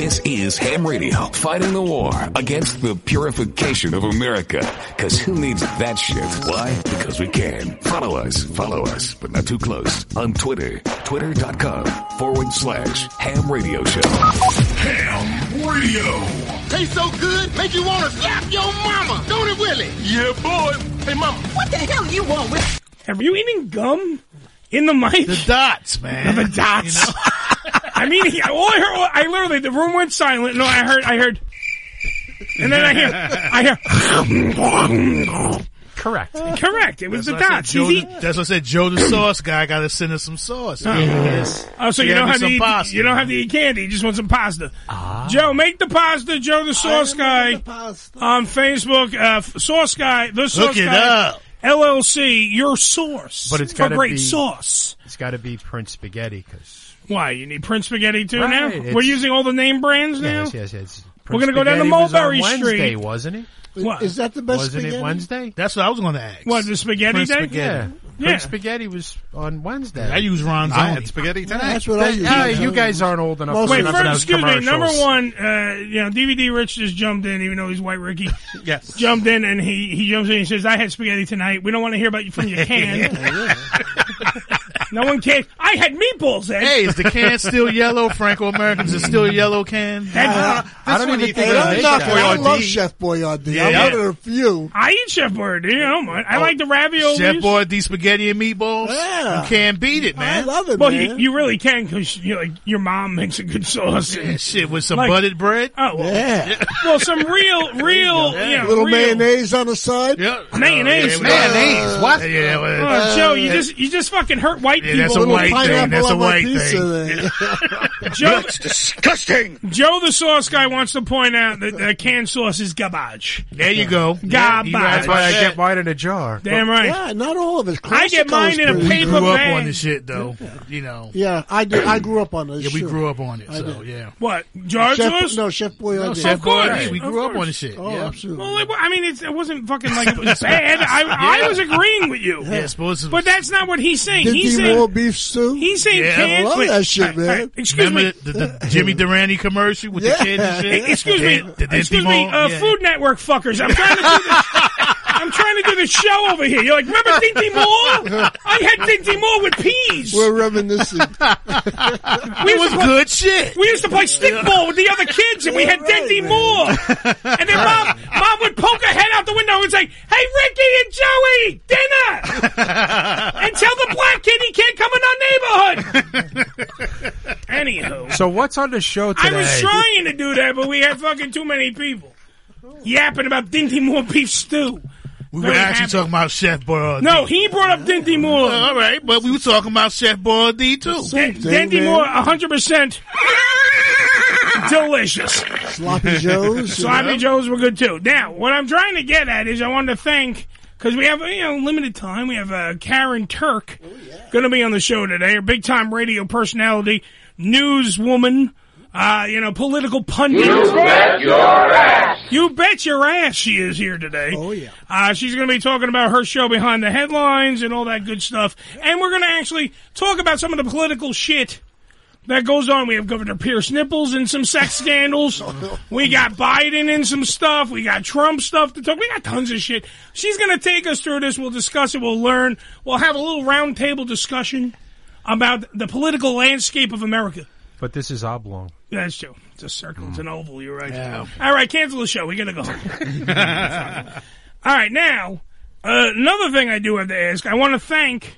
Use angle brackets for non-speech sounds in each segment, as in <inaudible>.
This is Ham Radio, fighting the war against the purification of America. Cause who needs that shit? Why? Because we can. Follow us, follow us, but not too close. On Twitter, twitter.com forward slash ham radio show. Ham Radio. Tastes so good, make you want to slap your mama. Don't it, Willie? Yeah, boy. Hey, mama. What the hell you want with? Have you eating gum in the mic? The dots, man. The dots. I mean, he, all I heard, I literally, the room went silent. No, I heard, I heard, and then I hear, I hear. Correct. Correct. It was the why dots. Joe He's the- eat- that's what I said. Joe the sauce guy got to send us some sauce. Oh. Oh, so you He don't have to some eat, pasta. you don't have to eat candy. You just want some pasta. Joe, make the pasta. Joe, the sauce guy on Facebook. Uh, sauce guy, the sauce Look it guy, up. LLC. Your source, But it's for got to great be sauce. It's got to be Prince Spaghetti because Why you need Prince Spaghetti too Right, now? it's- We're using all the name brands now. yes, yes, yes. We're gonna go down to Spaghetti was on Mulberry Wednesday, Street. wasn't it? What? Is that the best Wasn't spaghetti? it Wednesday? That's what I was going to ask. What the spaghetti Prince day? Spaghetti. Yeah. Prince Yeah. Spaghetti was on Wednesday. I use Ronzoni. I had spaghetti Yeah, tonight. that's what I use. Ah, you guys aren't old enough. Most Wait, of first, excuse me. Number one, uh, you know, DVD Rich just jumped in, even though he's White Ricky. <laughs> Yes. jumped in and he he jumps in and says, "I had spaghetti tonight. We don't want to hear about you from your can." <laughs> <laughs> no one cares. I had meatballs. Ed. Hey, is the can still yellow? Franco Americans is still a yellow can. That's- I don't even one think Hey, Ethan they don't knock I love Chef Boyardee. Yeah, I'm yeah. one of the few. I eat Chef Boyardee. You know, I oh. like the raviolis. Chef Boyardee spaghetti and meatballs. Yeah. You can't beat it, man. I love it, Well, man. you, you really can because you know, like your mom makes a good sauce. Yeah, shit with some Like- buttered bread. Oh well, yeah. <laughs> well, some real, real, you know, Little real mayonnaise on the side. Yeah. mayonnaise. Oh, yeah, Mayonnaise. What? Yeah, well, Oh, Joe, you just you just fucking hurt white Yeah, people. that's a white thing. That's a white thing. there. <laughs> Joe, Disgusting. Joe, the sauce guy, wants to point out that uh, canned sauce is garbage. There you go. <laughs> Garbage. he right That's why I get mine in a jar. Damn right. yeah, not all of it. I get mine in a pretty- We paper grew up bag. on the shit, though. You know. Yeah, I did. I grew up on this. Yeah, we grew up on it. I So did. yeah. What jar Chef, sauce? no, Chef Boyardee. No, Chef Of course. Boyardee. We grew up on the shit. Oh, absolutely. Well, I mean, it wasn't fucking like it was <laughs> bad. I, I was agreeing with you. Yeah, suppose But that's not what he's saying. Did He's he saying more beef stew? he's saying Yeah, I love that shit, all right, all right, man. Excuse Remember me. the, the Jimmy Durante commercial with Yeah. the kids and shit? Excuse me. The- the Excuse me. Uh, Yeah. Food Network fuckers. I'm trying to do this. <laughs> I'm trying to do the show over here. You're like, remember Dinty Moore? I had Dinty Moore with peas. We're reminiscing. we <laughs> It was play, good shit. We used to play stickball with the other kids, and we had Right, Dinty man. Moore. And then mom, mom would poke her head out the window and say, "Hey, Ricky and Joey, dinner!" <laughs> and tell the black kid he can't come in our neighborhood. Anywho, So what's on the show today? I today? was trying to do that, but we had fucking too many people yapping about Dinty Moore beef stew. We were Very actually happy. talking about Chef Boyardee. No, he brought up Dinty Moore. All right, but we were talking about Chef Boyardee too. Same thing, Dinty. Moore, hundred percent delicious. Sloppy <laughs> Joes. Sloppy Joes were good too. Now, what I'm trying to get at is I wanted to thank because we have you know limited time. We have uh, Karyn Turk going to be on the show today. A big time radio personality, newswoman. Uh, you know, political pundit. You bet your ass. You bet your ass she is here today. Oh, yeah. Uh, she's going to be talking about her show behind the headlines and all that good stuff. And we're going to actually talk about some of the political shit that goes on. We have Governor Pierce Nipples and some sex scandals. <laughs> We got Biden and some stuff. We got Trump stuff to talk. We got tons of shit. She's going to take us through this. We'll discuss it. We'll learn. We'll have a little roundtable discussion about the political landscape of America. But this is oblong. Yeah, that's true. It's a circle. It's an oval. You're right. All right, cancel the show. We gotta go. <laughs> All right, now uh, another thing I do have to ask. I want to thank.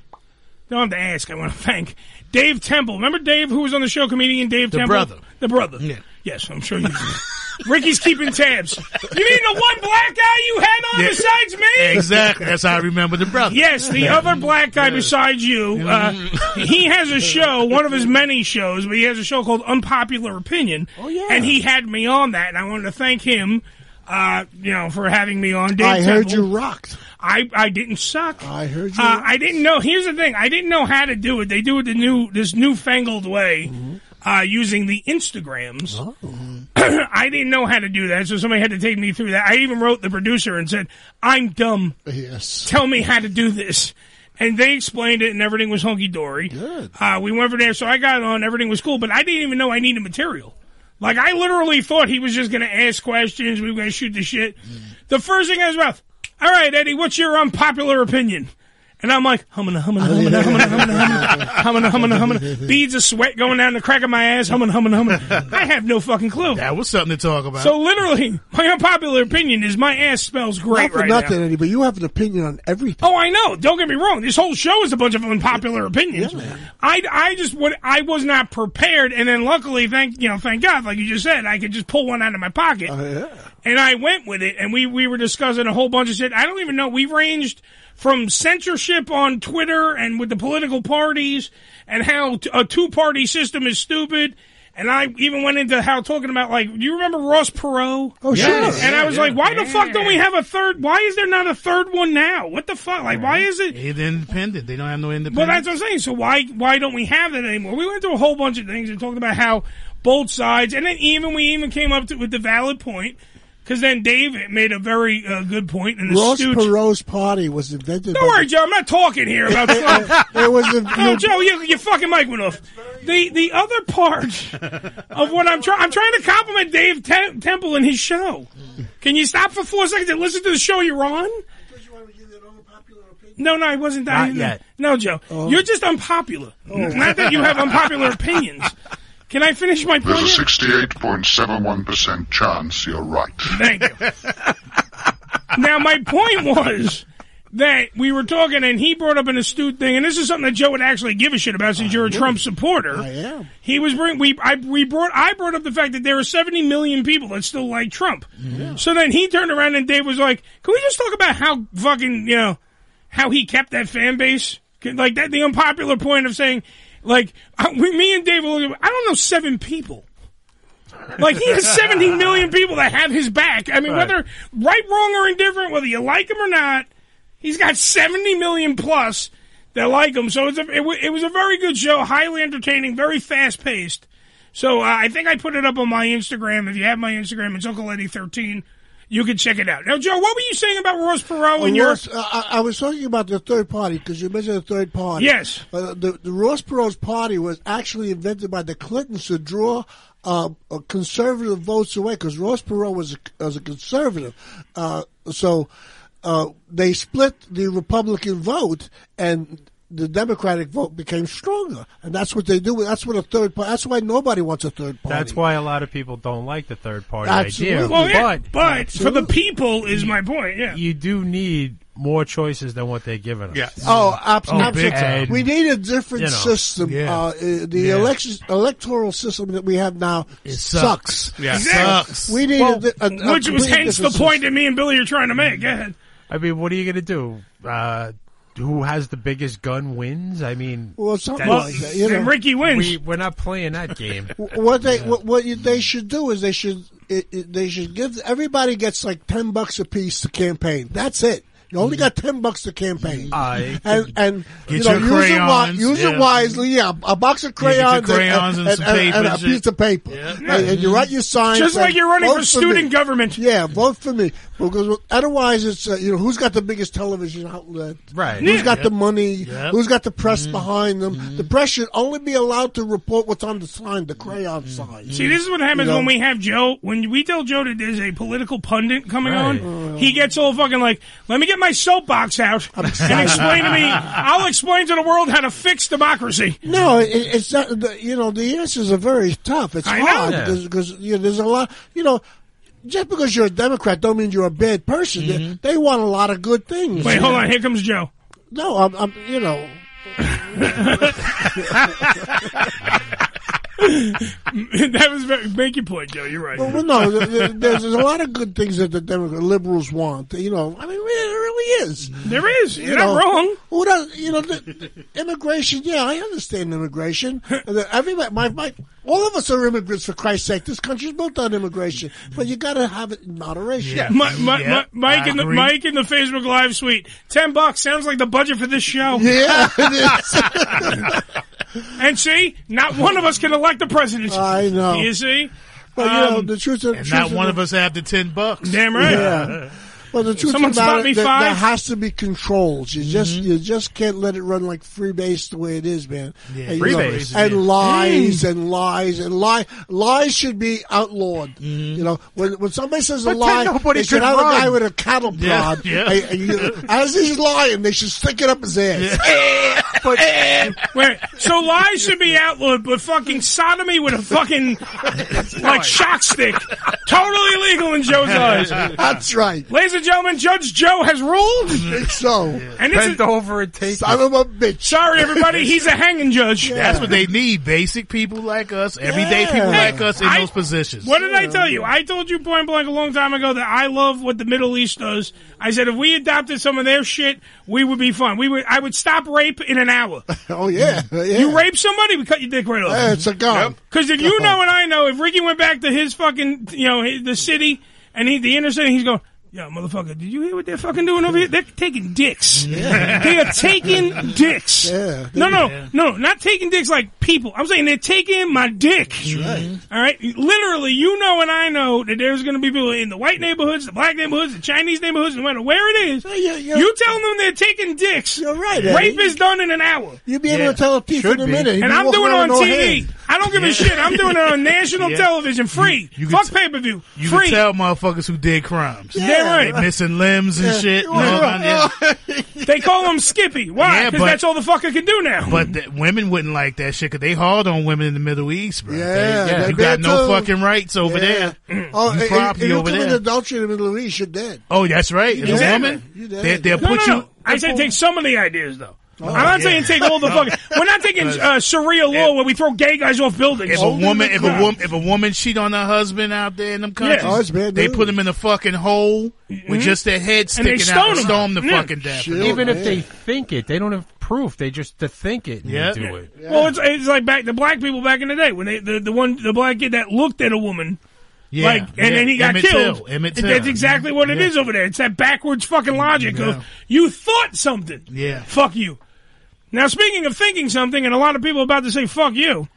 Don't have to ask. I want to thank Dave Temple. Remember Dave, who was on the show, comedian Dave Temple? The Temple, brother. the brother. Yeah. Yes, I'm sure you. <laughs> do. Ricky's keeping tabs. You mean the one black guy you had on Yeah. besides me? Exactly. That's how I remember the brother. Yes, the other black guy besides you. Uh, he has a show, one of his many shows, but he has a show called Unpopular Opinion. Oh yeah. and he had me on that, and I wanted to thank him. Uh, you know, for having me on. Dave I heard you rocked. I I didn't suck. I heard you. Uh, I didn't know. Here's the thing. I didn't know how to do it. They do it the new, this newfangled way, uh, using the Instagrams. <clears throat> I didn't know how to do that, so somebody had to take me through that. I even wrote the producer and said, "I'm dumb. yes. Tell me how to do this." And they explained it, and everything was hunky dory. Good. Uh, we went over there, so I got on. Everything was cool, but I didn't even know I needed material. Like I literally thought he was just going to ask questions. We were going to shoot the shit. The first thing out of his mouth. All right, Eddie, what's your unpopular opinion? And I'm like, humming, humming, humming, humming, humming, humming, humming, humming, humming, beads of sweat going down the crack of my ass, humming, humming, humming. I have no fucking clue. That was something to talk about. So literally, my unpopular opinion is my ass smells great Not for right nothing, now. Eddie, but you have an opinion on everything. Oh, I know. Don't get me wrong. This whole show is a bunch of unpopular opinions. Yeah, man. I, I just what I was not prepared, and then luckily, thank you know, thank God, like you just said, I could just pull one out of my pocket, Yeah. and I went with it, and we we were discussing a whole bunch of shit. I don't even know. We ranged from censorship on Twitter and with the political parties, and how t- a two party system is stupid. And I even went into how talking about like, do you remember Ross Perot? Oh, sure. And I was like, why the fuck don't we have a third? Why is there not a third one now? What the fuck? Like, why is it? It's independent. They don't have no independent. Well, that's what I'm saying. So why why don't we have that anymore? We went through a whole bunch of things and talked about how both sides, and then even we even came up to, with the valid point because then Dave made a very uh, good point in the Ross stooge. Perot's party was invented. Don't by worry, Joe. I'm not talking here about stuff. It was a, Oh, Joe, you, your fucking mic went off. The the other part of what I'm trying, I'm trying to compliment Dave Tem- Temple and his show. Can you stop for four seconds and listen to the show you're on? No, no, I wasn't. I Not yet. No, Joe, you're just unpopular. Not that you have unpopular opinions. <laughs> Can I finish my point? There's a 68.71% chance you're right. Thank you. now, my point was that we were talking, and he brought up an astute thing, and this is something that Joe would actually give a shit about since you're a Trump supporter. I am. He was bring we I we brought I brought up the fact that there are 70 million people that still like Trump. So then he turned around and Dave was like, "Can we just talk about how fucking you know how he kept that fan base? Like that the unpopular point of saying like uh, we, me and Dave I don't know seven people." Like he has 70 million people that have his back. I mean, whether right, wrong, or indifferent, whether you like him or not, he's got 70 million plus that like him. So it's a, it, it was a very good show, highly entertaining, very fast paced. So uh, I think I put it up on my Instagram. If you have my Instagram, it's Uncle Eddie 13. You can check it out. Now, Joe, what were you saying about Ross Perot Oh, and your? Ross, uh, I, I was talking about the third party because you mentioned the third party. Yes. Uh, the, the Ross Perot's party was actually invented by the Clintons to draw uh, uh, conservative votes away because Ross Perot was a, was a conservative. Uh, so uh, they split the Republican vote and the Democratic vote became stronger. And that's what they do. That's what a third party, that's why nobody wants a third party. That's why a lot of people don't like the third party Absolutely. idea. well, yeah, but but for the people is my point. Yeah. you do need more choices than what they're giving us. Yeah. Oh, abs- Oh, absolutely. We need a different You know, system. yeah. Uh, uh, the Yeah. election electoral system that we have now It sucks. sucks. Yeah, Exactly. sucks. We need Well, a, di- a, a Which was hence the different point system. that me and Billy are trying to make. Go ahead. I mean, what are you going to do? Uh, who has the biggest gun wins? I mean, Well, something Well, like that. You know, and Ricky wins. we we're not playing that game. <laughs> what they what, what they should do is they should it, it, they should give everybody gets like ten bucks a piece to campaign. That's it. You only got ten bucks to campaign. Mm-hmm. I and and Get you know, your use, it, wi- crayons, use yeah. it wisely. Yeah, a box of crayons, crayons and some paper and a and shit. piece of paper, Yeah. and, and you write your signs. Just like you're running for student me. government. Yeah, vote for me because otherwise it's uh, you know who's got the biggest television outlet, Right. Who's Yeah. got the money? Yep. Who's got the press mm-hmm. behind them? Mm-hmm. The press should only be allowed to report what's on the sign, the crayon sign. See, this is what happens You know? when we have Joe. When we tell Joe that there's a political pundit coming Right. on, he gets all fucking like, "Let me get my soapbox out and explain to me. I'll explain to the world how to fix democracy." No, it, it's not. The, you know, the answers are very tough. It's I know. hard because because you know, there's a lot. You know, just because you're a Democrat don't mean you're a bad person. They, mm-hmm. they want a lot of good things. Wait, hold on. Here comes Joe. No, I'm, I'm you know. <laughs> <laughs> that was very, make your point, Joe. You're right. Well, well, no, there- there- there's, there's a lot of good things that the Democrat liberals want. You know, I mean, it really is. there is. You're You not know, wrong. Who does? You know, the, immigration. Yeah, I understand immigration. Everybody, my, my, all of us are immigrants for Christ's sake. This country's built on immigration, but you got to have it in moderation. Yeah. My, my, Yeah, my, Mike I in the. Mike in the Facebook Live suite. Ten bucks sounds like the budget for this show. Yeah, it is. <laughs> And see, not one of us can elect the president. I know. You see, But you know, Um, the truth of And truth not one of us have the ten bucks. damn right. Yeah. Well, the truth Someone of the spot matter, me there, five? there has to be controls. You just Mm-hmm. you just can't let it run like freebase the way it is, man. Yeah, and, you know, freebase, and yeah. lies and lies and lie lies should be outlawed. Mm-hmm. You know, when when somebody says a But then lie, nobody they should could have a guy with a cattle prod. yeah. and- and you- as he's lying, they should stick it up his ass. <laughs> Wait, so lies should be outlawed, but fucking sodomy with a fucking <laughs> like shock stick, totally illegal in Joe's <laughs> eyes. That's right. Ladies and gentlemen, Judge Joe has ruled, <laughs> so. and this is Bend over and take Son of a bitch. sorry everybody, <laughs> he's a hanging judge. That's what they need. Basic people like us, everyday Yeah. people like us in I- those positions. What did I tell you? I told you point blank a long time ago that I love what the Middle East does. I said if we adopted some of their shit, we would be fine. We would. I would stop rape in an hour. <laughs> Oh yeah, yeah. You rape somebody, we cut your dick right off. Yeah, it's a gun. Because if you know and I know, if Ricky went back to his fucking, you know, his- the city and he, the inner city, he's going, yo, motherfucker, did you hear what they're fucking doing over here? They're taking dicks. Yeah. They are taking dicks. Yeah. No, no, no, not taking dicks like people. I'm saying they're taking my dick. All right. Literally, you know and I know that there's going to be people in the white neighborhoods, the black neighborhoods, the Chinese neighborhoods, no matter where it is. Yeah, yeah, yeah. You telling them they're taking dicks. You're right, eh? Rape is done in an hour. You'll be able Yeah. to tell a piece Should in a be. minute. He'd And I'm doing it on no TV. hand. I don't give a shit. I'm doing it on national <laughs> Yeah. television, free. You can Fuck t- pay per view, You free. can tell motherfuckers who did crimes. Damn They right. missing limbs and shit. Yeah. No, yeah. They call him Skippy. Why? Yeah, Because but- that's all the fucker can do now. But the, women wouldn't like that shit because they hard on women in the Middle East, bro. Yeah, They- they you got bad no too. fucking rights over there. <clears throat> Oh, You if- property if you over commit there. adultery in the Middle East, you're dead. Oh, that's right. As a Exactly. woman, You dead. they, they'll no, put no, you. no. I said take some of the ideas though. I'm not Oh, yeah. saying take all the <laughs> fucking. We're not taking uh, Sharia law where we throw gay guys off buildings. If a woman, if a woman, if a woman cheat on her husband out there in them countries, Oh, it's they news. put them in a fucking hole with just their head And they sticking out and stone 'em. stone them to Yeah. fucking death. Shit. Even if Yeah. they think it, they don't have proof. They just to think it and Yeah. do it. Well, it's, it's like back the black people back in the day when they the, the one the black kid that looked at a woman Yeah, like and yeah. then he got Emmett killed. Till. Emmett Till. That's exactly what it is Yeah. over there. It's that backwards fucking logic of you thought something. Yeah. Fuck you. Now speaking of thinking something, and a lot of people about to say fuck you.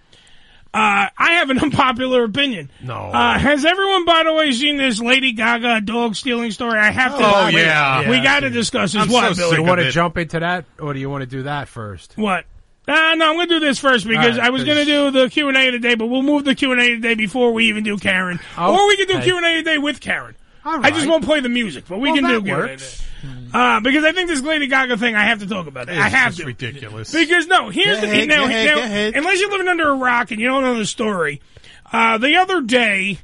Uh, I have an <laughs> unpopular opinion. No. Uh, has everyone, by the way, seen this Lady Gaga dog stealing story? I have to. Oh, we- yeah. We Yeah, got to discuss this. I'm what, so Billy? sick You want to jump into that, or do you want to do that first? What? Uh, no, I'm going to do this first because All right, I was going to do the Q and A today, but we'll move the Q and A today before we even do Karyn, Oh, or we can do okay. Q and A today with Karyn. All I just won't play the music, but we Well, can do that Q&A works. Uh, because I think this Lady Gaga thing, I have to talk about it. I have It's to. ridiculous. Because no, here's Go the ahead, now, ahead, now unless you're living under a rock and you don't know the story. Uh, the other day,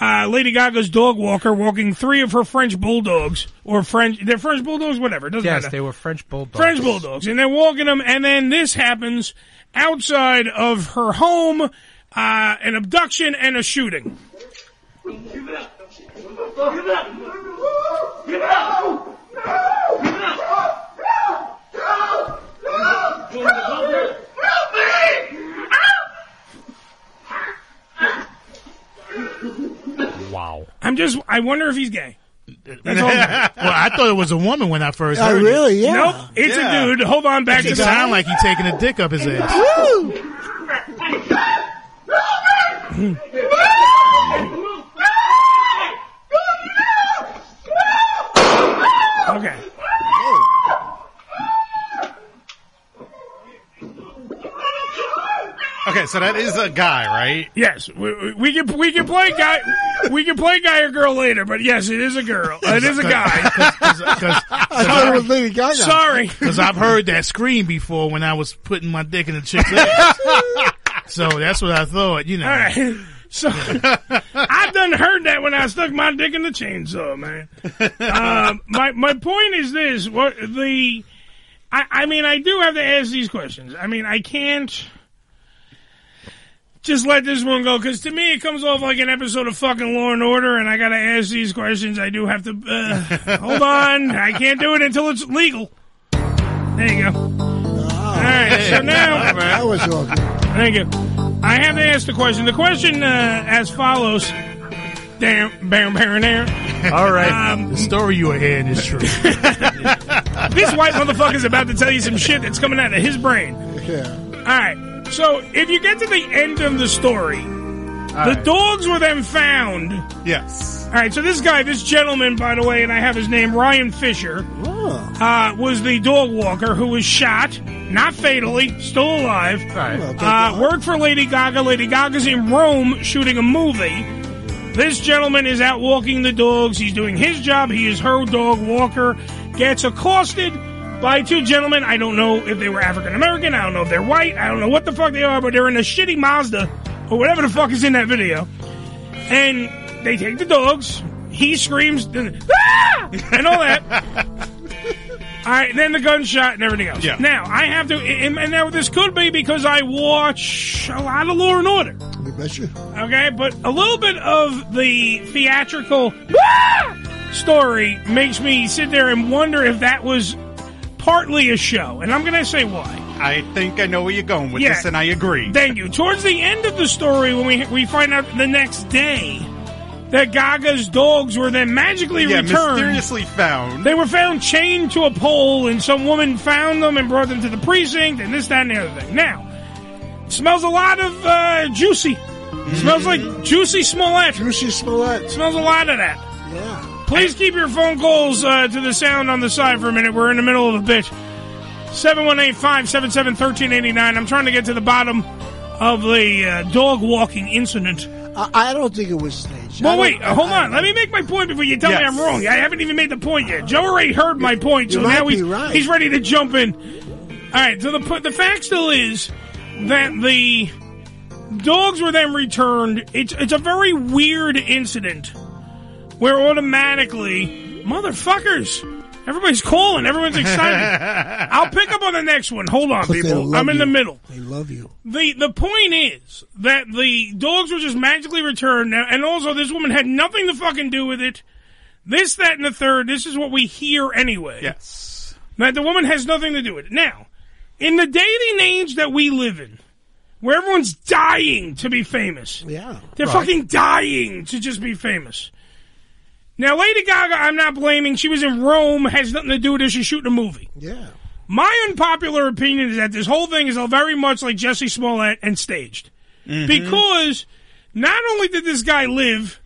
uh, Lady Gaga's dog walker walking three of her French bulldogs or French, they're French bulldogs, whatever. It doesn't yes, matter. they were French bulldogs. French bulldogs, and they're walking them, and then this happens outside of her home, uh, an abduction and a shooting. Wow. I'm just, I wonder if he's gay. That's all. <laughs> well, I thought it was a woman when I first Oh, heard really? it. Yeah. Nope, it's Yeah. a dude. Hold on, back to It the sounded like he taking a dick up his ass. Woo! <laughs> <laughs> Okay, so that is a guy, right? Yes, we, we- we can we can play guy we can play guy or girl later, but yes, it is a girl. It is a guy. <laughs> I thought it was Lady Gaga. Sorry. <laughs> Because I've heard that scream before when I was putting my dick in the chick's <laughs> ass. so that's what I thought, you know. All right. So I've done heard that when I stuck my dick in the chainsaw, man. Um, my my point is this: what the I, I mean, I do have to ask these questions. I mean, I can't just let this one go because to me it comes off like an episode of fucking Law and Order, and I got to ask these questions. I do have to uh, <laughs> hold on. I can't do it until it's legal. There you go. All right. So now. That was all good. Thank you. I have to ask the question. The question uh, as follows. Damn, bam, bam, bam. All right. Um, The story you are hearing is true. <laughs> this white motherfucker is about to tell you some shit that's coming out of his brain. Yeah. All right. So if you get to the end of the story, The dogs were then found. Yes. All right, so this guy, this gentleman, by the way, and I have his name, Ryan Fischer, uh, was the dog walker who was shot, not fatally, still alive. Uh, worked for Lady Gaga. Lady Gaga's in Rome shooting a movie. This gentleman is out walking the dogs. He's doing his job. He is her dog walker. Gets accosted by two gentlemen. I don't know if they were African American. I don't know if they're white. I don't know what the fuck they are, but they're in a shitty Mazda or whatever the fuck is in that video. And they take the dogs. He screams "Ah!" and all that. <laughs> All right, then the gunshot and everything else. Yeah. Now I have to, and and now this could be because I watch a lot of Law and Order. We bet you. Okay, but a little bit of the theatrical "Ah!" story makes me sit there and wonder if that was partly a show, and I'm going to say why. I think I know where you're going with Yeah. this, and I agree. Thank you. Towards the end of the story, when we we find out the next day that Gaga's dogs were then magically yeah, returned. mysteriously found. They were found chained to a pole, and some woman found them and brought them to the precinct, and this, that, and the other thing. Now, smells a lot of uh, juicy. Smells like juicy Smollett. Juicy Smollett. Smells a lot of that. Yeah. Please keep your phone calls uh, to the sound on the side for a minute. We're in the middle of a bit. 718-577-1389. I'm trying to get to the bottom of the uh, dog walking incident. I, I don't think it was staged. I Well, wait, I- hold I- on. Let me make my point before you tell me I'm wrong. I haven't even made the point yet. Joe already heard my point, so now he's, right. he's ready to jump in. All right, so the the fact still is that the dogs were then returned. It's it's a very weird incident where automatically motherfuckers. Everybody's calling. Everyone's excited. <laughs> I'll pick up on the next one. Hold on, people. I'm in the middle. They love you. The the point is that the dogs were just magically returned, Now- and also this woman had nothing to fucking do with it. This, that, and the third. This is what we hear anyway. Yes. That the woman has nothing to do with it. Now, in the dating age that we live in, where everyone's dying to be famous, Yeah. they're fucking dying to just be famous. Now, Lady Gaga, I'm not blaming. She was in Rome, has nothing to do with it. She's shooting a movie. Yeah. My unpopular opinion is that this whole thing is very much like Jesse Smollett and staged. Mm-hmm. Because not only did this guy live,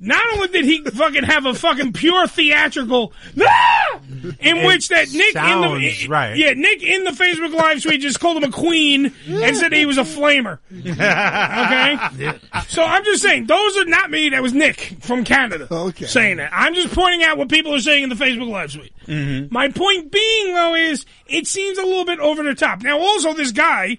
not only did he fucking have a fucking pure theatrical, "Ah!" in which that Nick in the sounds right. yeah Nick in the Facebook live tweet just called him a queen and said he was a flamer. Okay, so I'm just saying those are not me. That was Nick from Canada. Okay. saying that. I'm just pointing out what people are saying in the Facebook live tweet. My point being, though, is it seems a little bit over the top. Now, also, this guy,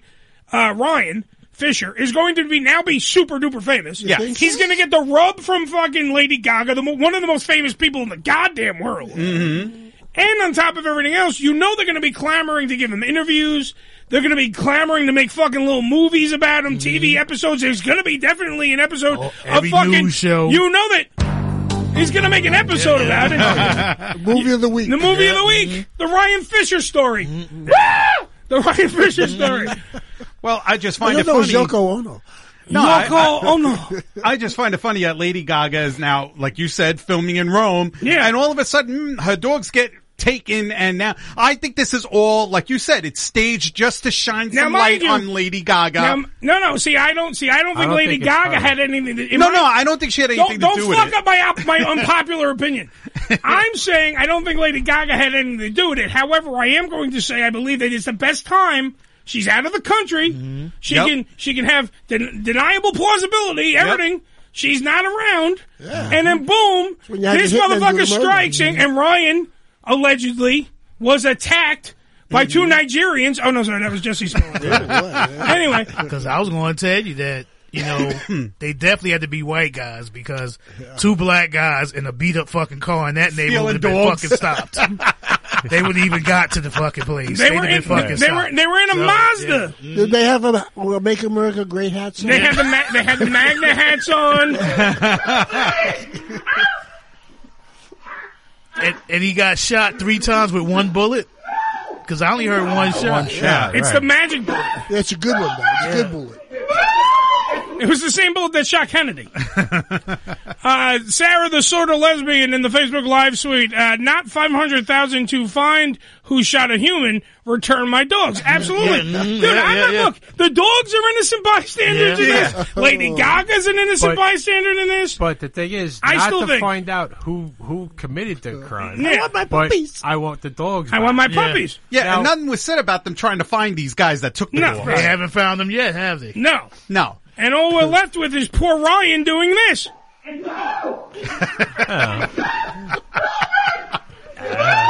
uh, Ryan Fischer, is going to be now be super duper famous. Yes. think He's going to get the rub from fucking Lady Gaga, the one of the most famous people in the goddamn world. Mm-hmm. And on top of everything else, you know they're going to be clamoring to give him interviews. They're going to be clamoring to make fucking little movies about him, TV mm-hmm. episodes. There's going to be definitely an episode oh, of fucking show. You know that he's going to make an episode about it. <laughs> Movie of the week. The movie of the week, mm-hmm. the Ryan Fischer story. Ah! The Ryan Fischer story. <laughs> Well, I just I find don't it know. Funny. Yoko Ono. No, Yoko I- Ono. I just find it funny that Lady Gaga is now, like you said, filming in Rome. Yeah. And all of a sudden, her dogs get taken and now, I think this is all, like you said, it's staged just to shine Now, some mind light you- on Lady Gaga. Now, no, no. See, I don't see. I don't think don't Lady think Gaga had anything. To, in no, my- no, no, I don't think she had anything to Don't, to don't do fuck up my my <laughs> unpopular opinion. I'm saying I don't think Lady Gaga had anything to do with it. However, I am going to say I believe that it's the best time. She's out of the country. She Yep. can she can have den- deniable plausibility. Everything. She's not around. And then boom, when this the hitman do motherfucker strikes, and, and Ryan allegedly was attacked by two Nigerians. Oh no, sorry, that was Jesse Smollett. <laughs> anyway, Because I was going to tell you that, you know, <coughs> they definitely had to be white guys because two black guys in a beat up fucking car in that neighborhood would have been fucking stopped. <laughs> they wouldn't even got to the fucking place. they They'd were have in, been fucking they were stopped. they were in a So, Mazda. Did they have a well, Make America Great hats? on? They had the ma- they had the Magna hats on. <laughs> And, and he got shot three times with one bullet. Because I only heard one shot. One shot. It's right. the magic bullet. Yeah, it's a good one, though. It's a good bullet. It was the same bullet that shot Kennedy. <laughs> uh, Sarah, the sort of lesbian in the Facebook Live suite, uh, not 500,000 to find who shot a human, return my dogs. Absolutely. Yeah, mm, Dude, yeah, I'm yeah, not, yeah. look, the dogs are innocent bystanders in Yeah. this. Lady Gaga's an innocent But- bystander in this. But the thing is, I not still to think- find out who who committed the crime. Yeah. I want my but puppies. I want the dogs. I want my back. puppies. Yeah, Now- and nothing was said about them trying to find these guys that took the No. dogs. They haven't found them yet, have they? No. No. And all we're left with is poor Ryan doing this. <laughs>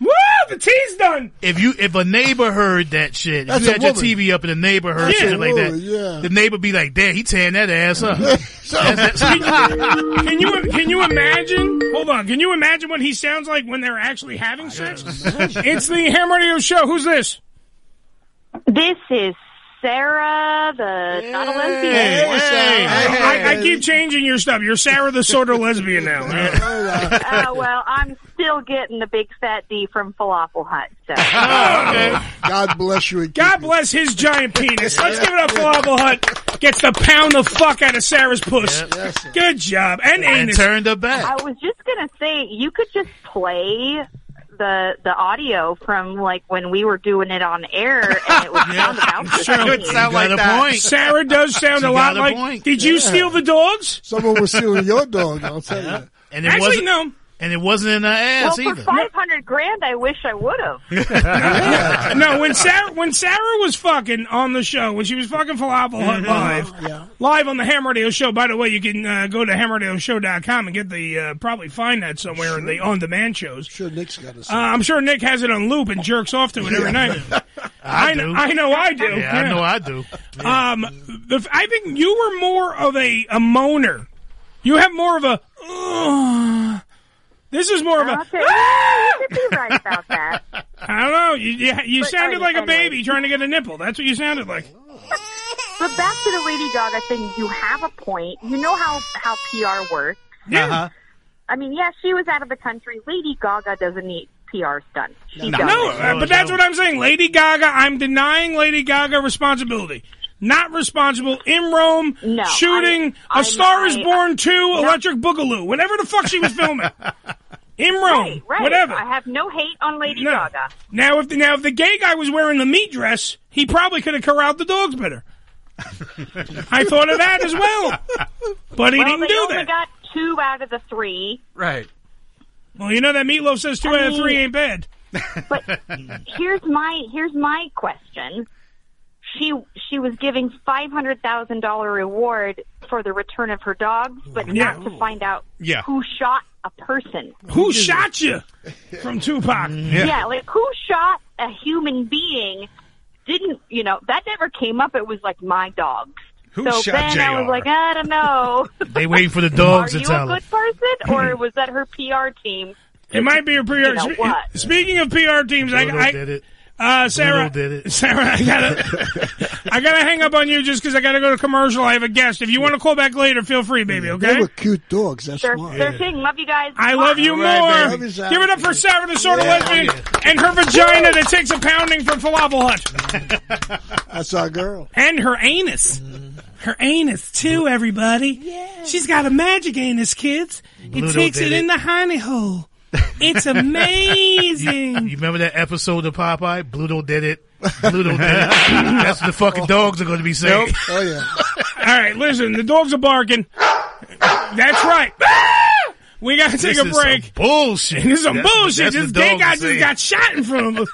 Woo! The tea's done. If you if a neighbor heard that shit, if That's you a had your woman. TV up and the neighbor heard Yeah. something like that, yeah. the neighbor be like, "Damn, he tearing that ass up." <laughs> Can you can you imagine? Hold on. Can you imagine what he sounds like when they're actually having sex? it's the Ham Radio Show. Who's this? This is Sarah, the not a lesbian. I, I keep changing your stuff. You're Sarah, the sort of lesbian now. <laughs> Oh uh, well, I'm still getting the big fat D from Falafel Hut. So <laughs> God bless you. God bless his giant penis. Let's give it up. Falafel Hut gets to pound the fuck out of Sarah's puss. Good job. And and anus. turned her back. I was just gonna say you could just play the the audio from like when we were doing it on air, and it would <laughs> sound about the Sure. same. It would sound like that. point. Sarah does sound She a lot a like. point. Did you steal the dogs? Someone was stealing your dog. I'll tell you. And it Actually, wasn't. no. And it wasn't in her Well, ass for either. five hundred grand, I wish I would have. <laughs> no, when Sarah when Sarah was fucking on the show, when she was fucking Falafel Hut live, Yeah. live on the Ham Radio Show. By the way, you can uh, go to hamradioshow.com and get the uh, probably find that somewhere in the on demand shows. Sure, Nick's got to Uh, I'm sure Nick has it on loop and jerks off to it every night. <laughs> I kn- do. I know I do. Yeah, I know I do. Um, the, I think you were more of a, a moaner. You have more of a. "Ugh." This is more of a. Okay, yeah, you could be right about that. <laughs> I don't know. You you, you But, sounded like a anyway. baby trying to get a nipple. That's what you sounded like. But back to the Lady Gaga thing, you have a point. You know how how PR works. Yeah. Uh-huh. I mean, yeah, she was out of the country. Lady Gaga doesn't need PR stunts. She No. No, uh, but that's what I'm saying. Lady Gaga, I'm denying Lady Gaga responsibility. Not responsible in Rome, No, shooting I- A Star I- is Born 2, Electric Boogaloo, whatever the fuck she was filming. <laughs> In Rome, Right, right. whatever. I have no hate on Lady No. Gaga. Now, if the, now if the gay guy was wearing the meat dress, he probably could have corralled the dogs better. <laughs> I thought of that as well, but he well, didn't they do only that. got two out of the three. Right. well, you know that Meat Loaf says two I out of three ain't bad. But here's my here's my question. She she was giving five hundred thousand dollar reward for the return of her dogs, but Yeah. not to find out Yeah. who shot a person. Who shot you? From Tupac. Yeah. like who shot a human being? Didn't you know that never came up? It was like my dogs. Who so shot then I was like, I don't know. <laughs> They waiting for the Are dogs to you a tell her. good person, or <clears throat> was that her PR team? It might be a PR. You know what? Speaking of PR teams, I, Bluto I did it. Uh, Sarah, did it. <laughs> Sarah, I gotta, I gotta hang up on you just because I gotta go to commercial. I have a guest. If you want to call back later, feel free, baby. Okay. They Okay. were cute dogs. That's They're, why. they're king. Love you guys. I love you All more. right. Love you, Give it up for Sarah, the sort of lesbian, and her vagina that takes a pounding from Falafel Hut, <laughs> That's our girl. and her anus. Her anus too, everybody. Yeah. She's got a magic anus, kids. It Bluto takes did it, in the honey hole. It's amazing. You remember that episode of Popeye? Bluto did it. Bluto did it. That's what the fucking dogs are going to be saying. Oh yeah. <laughs> All right, listen, the dogs are barking. That's right. We got to take This a is break. some bullshit. This is some That's- bullshit. that's This the gay dogs guy are just got shot in front of us.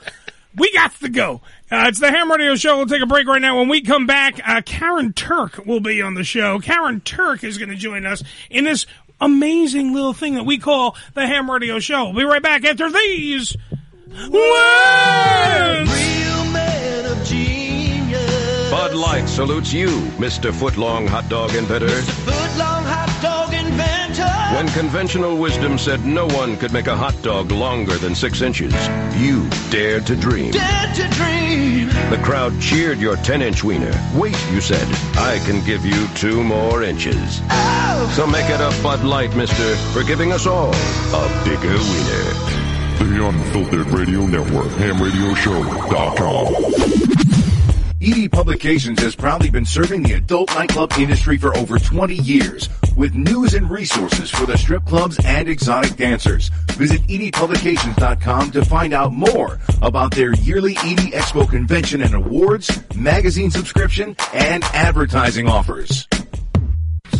We got to go. Uh, it's the Ham Radio Show. We'll take a break right now. When we come back, uh, Karyn Turk will be on the show. Karyn Turk is going to join us in this amazing little thing that we call the Ham Radio Show. We'll be right back after these words. Bud Light salutes you, Mr. Footlong Hot Dog Inventor. When conventional wisdom said no one could make a hot dog longer than six inches, you dared to dream. The crowd cheered your 10 inch wiener. Wait, you said, I can give you two more inches. So make it a Bud Light, mister, for giving us all a bigger wiener. The Unfiltered Radio Network, hamradioshow.com. ED Publications has proudly been serving the adult nightclub industry for over 20 years with news and resources for the strip clubs and exotic dancers. Visit edpublications.com to find out more about their yearly ED Expo convention and awards, magazine subscription, and advertising offers.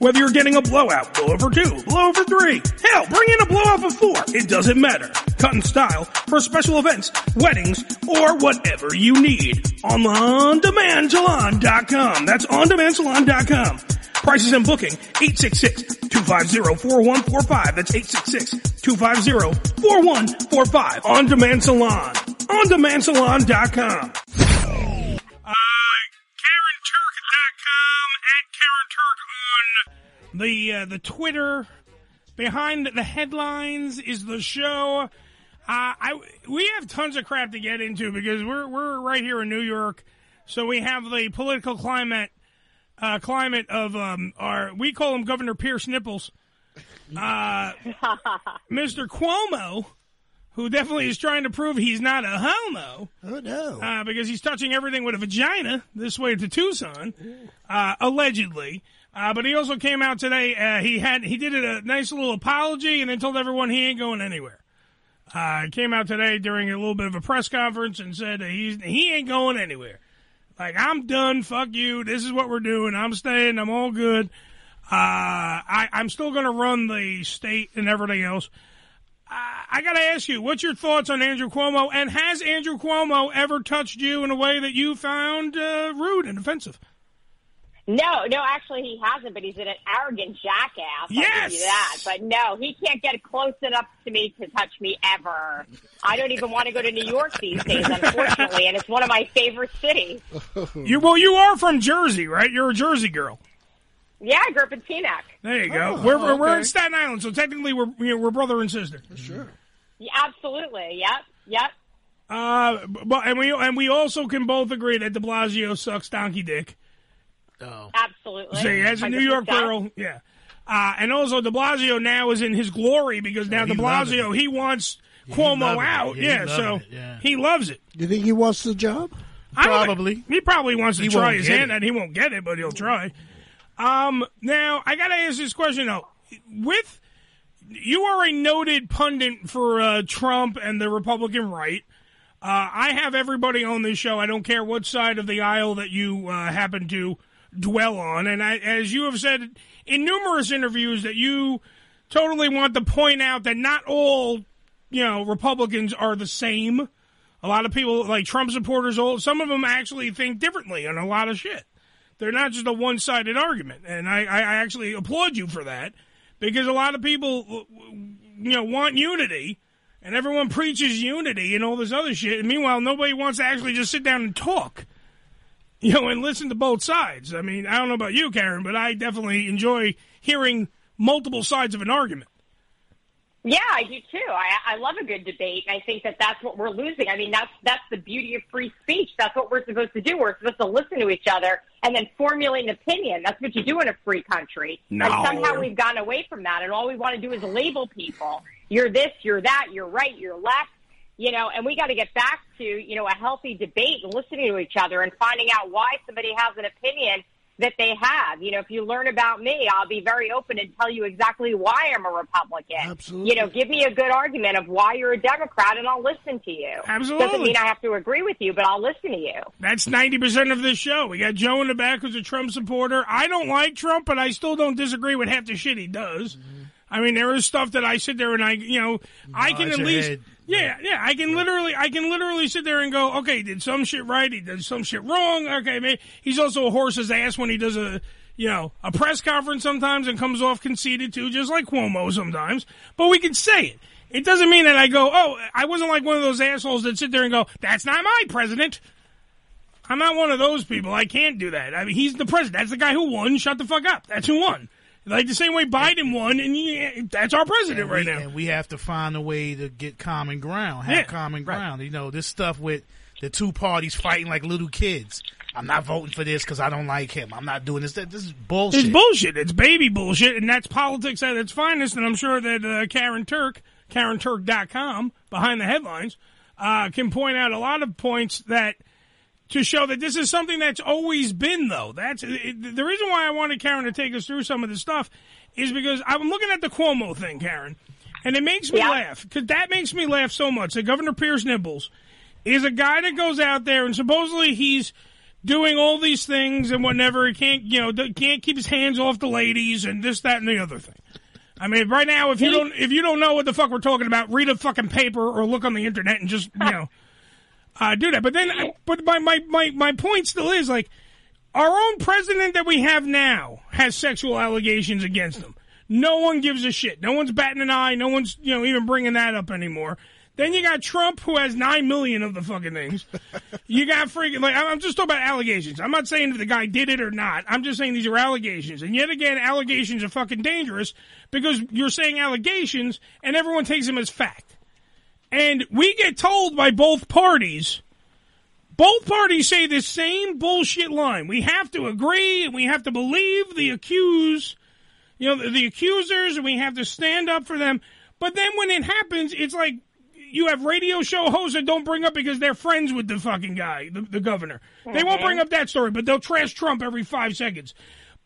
Whether you're getting a blowout, blowout for two, blowout for three, hell, bring in a blowout for four. It doesn't matter. Cut and style for special events, weddings, or whatever you need. On OnDemandSalon.com. That's OnDemandSalon.com. Prices and booking, 866-250-4145. That's 866-250-4145. On Demand Salon. OnDemandSalon.com. the uh, the Twitter behind the headlines is the show. Uh, I we have tons of crap to get into because we're we're right here in New York, so we have the political climate uh, climate of um, our we call him Governor Pierce Nipples, uh, <laughs> Mr. Cuomo, who definitely is trying to prove he's not a homo. Oh no! Uh, because he's touching everything with a vagina this way to Tucson, uh, allegedly. Uh, but he also came out today. Uh, he had he did a nice little apology and then told everyone he ain't going anywhere. Uh, came out today during a little bit of a press conference and said he's he ain't going anywhere. Like I'm done. Fuck you. This is what we're doing. I'm staying. I'm all good. Uh, I, I'm still going to run the state and everything else. Uh, I got to ask you, what's your thoughts on Andrew Cuomo? And has Andrew Cuomo ever touched you in a way that you found uh, rude and offensive? No, no, actually he hasn't, but he's an arrogant jackass. I'll Yes! give you that. But no, he can't get close enough to me to touch me ever. I don't even want to go to New York these days, unfortunately, and it's one of my favorite cities. <laughs> You well, you are from Jersey, right? You're a Jersey girl. Yeah, I grew up in Teaneck. There you go. Oh, we're we're, we're in Staten Island, so technically we're you know, we're brother and sister. Sure. Yeah, absolutely. Yep, yep. Uh, but and we and we also can both agree that De Blasio sucks donkey dick. Oh. Absolutely. See, as a New York girl, yeah. Uh, and also De Blasio now is in his glory because now De Blasio he wants Cuomo loving out. Yeah, Yeah, loving so yeah. he loves it. Do you think he wants the job? I don't- he probably wants to He try won't his get hand it. at. He won't get it, but he'll try. Um, now I gotta ask this question though. With you are a noted pundit for uh, Trump and the Republican right. Uh, I have everybody on this show. I don't care what side of the aisle that you uh, happen to dwell on. And I, as you have said in numerous interviews, that you totally want to point out that not all, you know, Republicans are the same. A lot of people, like Trump supporters, all some of them actually think differently on a lot of shit. They're not just a one-sided argument, and I, I actually applaud you for that because a lot of people, you know, want unity, and everyone preaches unity and all this other shit. And meanwhile, nobody wants to actually just sit down and talk, you know, and listen to both sides. I mean, I don't know about you, Karyn, but I definitely enjoy hearing multiple sides of an argument. Yeah, I do too. I, I love a good debate, and I think that that's what we're losing. I mean, that's that's the beauty of free speech. That's what we're supposed to do. We're supposed to listen to each other and then formulate an opinion. That's what you do in a free country. No. And somehow we've gotten away from that, and all we want to do is label people. You're this, you're that, you're right, you're left. You know, and we got to get back to you know a healthy debate and listening to each other and finding out why somebody has an opinion that they have. You know, if you learn about me, I'll be very open and tell you exactly why I'm a Republican. Absolutely. You know, give me a good argument of why you're a Democrat and I'll listen to you. Absolutely. Doesn't mean I have to agree with you, but I'll listen to you. That's 90% of this show. We got Joe in the back who's a Trump supporter. I don't like Trump, but I still don't disagree with half the shit he does. I mean, there is stuff that I sit there and I, you know, I can at least, head. yeah, yeah, I can literally, I can literally sit there and go, okay, did some shit right, he did some shit wrong. Okay, man, he's also a horse's ass when he does a, you know, a press conference sometimes and comes off conceited too, just like Cuomo sometimes. But we can say it. It doesn't mean that I go, oh, I wasn't like one of those assholes that sit there and go, that's not my president. I'm not one of those people. I can't do that. I mean, he's the president. That's the guy who won. Shut the fuck up. That's who won. Like the same way Biden won, and that's our president And right now. And we have to find a way to get common ground, have Yeah, common ground. You know, this stuff with the two parties fighting like little kids. I'm not voting for this because I don't like him. I'm not doing this. This is bullshit. It's bullshit. It's baby bullshit, and that's politics at its finest. And I'm sure that uh, Karyn Turk, KarynTurk.com, behind the headlines, uh, can point out a lot of points that to show that this is something that's always been, though. That's it, the reason why I wanted Karyn to take us through some of this stuff is because I'm looking at the Cuomo thing, Karyn, and it makes me laugh because that makes me laugh so much. That Governor Pierce Nibbles is a guy that goes out there and supposedly he's doing all these things and whatever. He can't, you know, can't keep his hands off the ladies and this, that, and the other thing. I mean, right now, if you don't, if you don't know what the fuck we're talking about, read a fucking paper or look on the internet and just, you know, uh, do that. But then, but my, my, my, my point still is like, our own president that we have now has sexual allegations against him. No one gives a shit. No one's batting an eye. No one's, you know, even bringing that up anymore. Then you got Trump, who has nine million of the fucking things. <laughs> You got freaking like I'm just talking about allegations. I'm not saying if the guy did it or not. I'm just saying these are allegations. And yet again, allegations are fucking dangerous because you're saying allegations and everyone takes them as fact. And we get told by both parties, both parties say the same bullshit line. We have to agree and we have to believe the accused, you know, the, the accusers, and we have to stand up for them. But then when it happens, it's like you have radio show hosts that don't bring up because they're friends with the fucking guy, the, the governor. They won't Mhm. bring up that story, but they'll trash Trump every five seconds.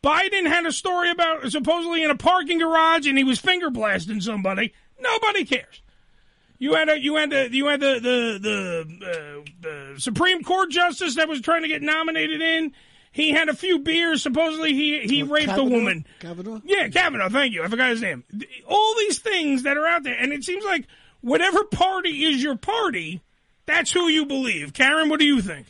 Biden had a story about supposedly in a parking garage and he was finger blasting somebody. Nobody cares. You had a you had the you had the the the, uh, the Supreme Court justice that was trying to get nominated in. He had a few beers. Supposedly he he raped a woman. Kavanaugh? Yeah, Kavanaugh. Thank you. I forgot his name. All these things that are out there, and it seems like whatever party is your party, that's who you believe. Karyn, what do you think?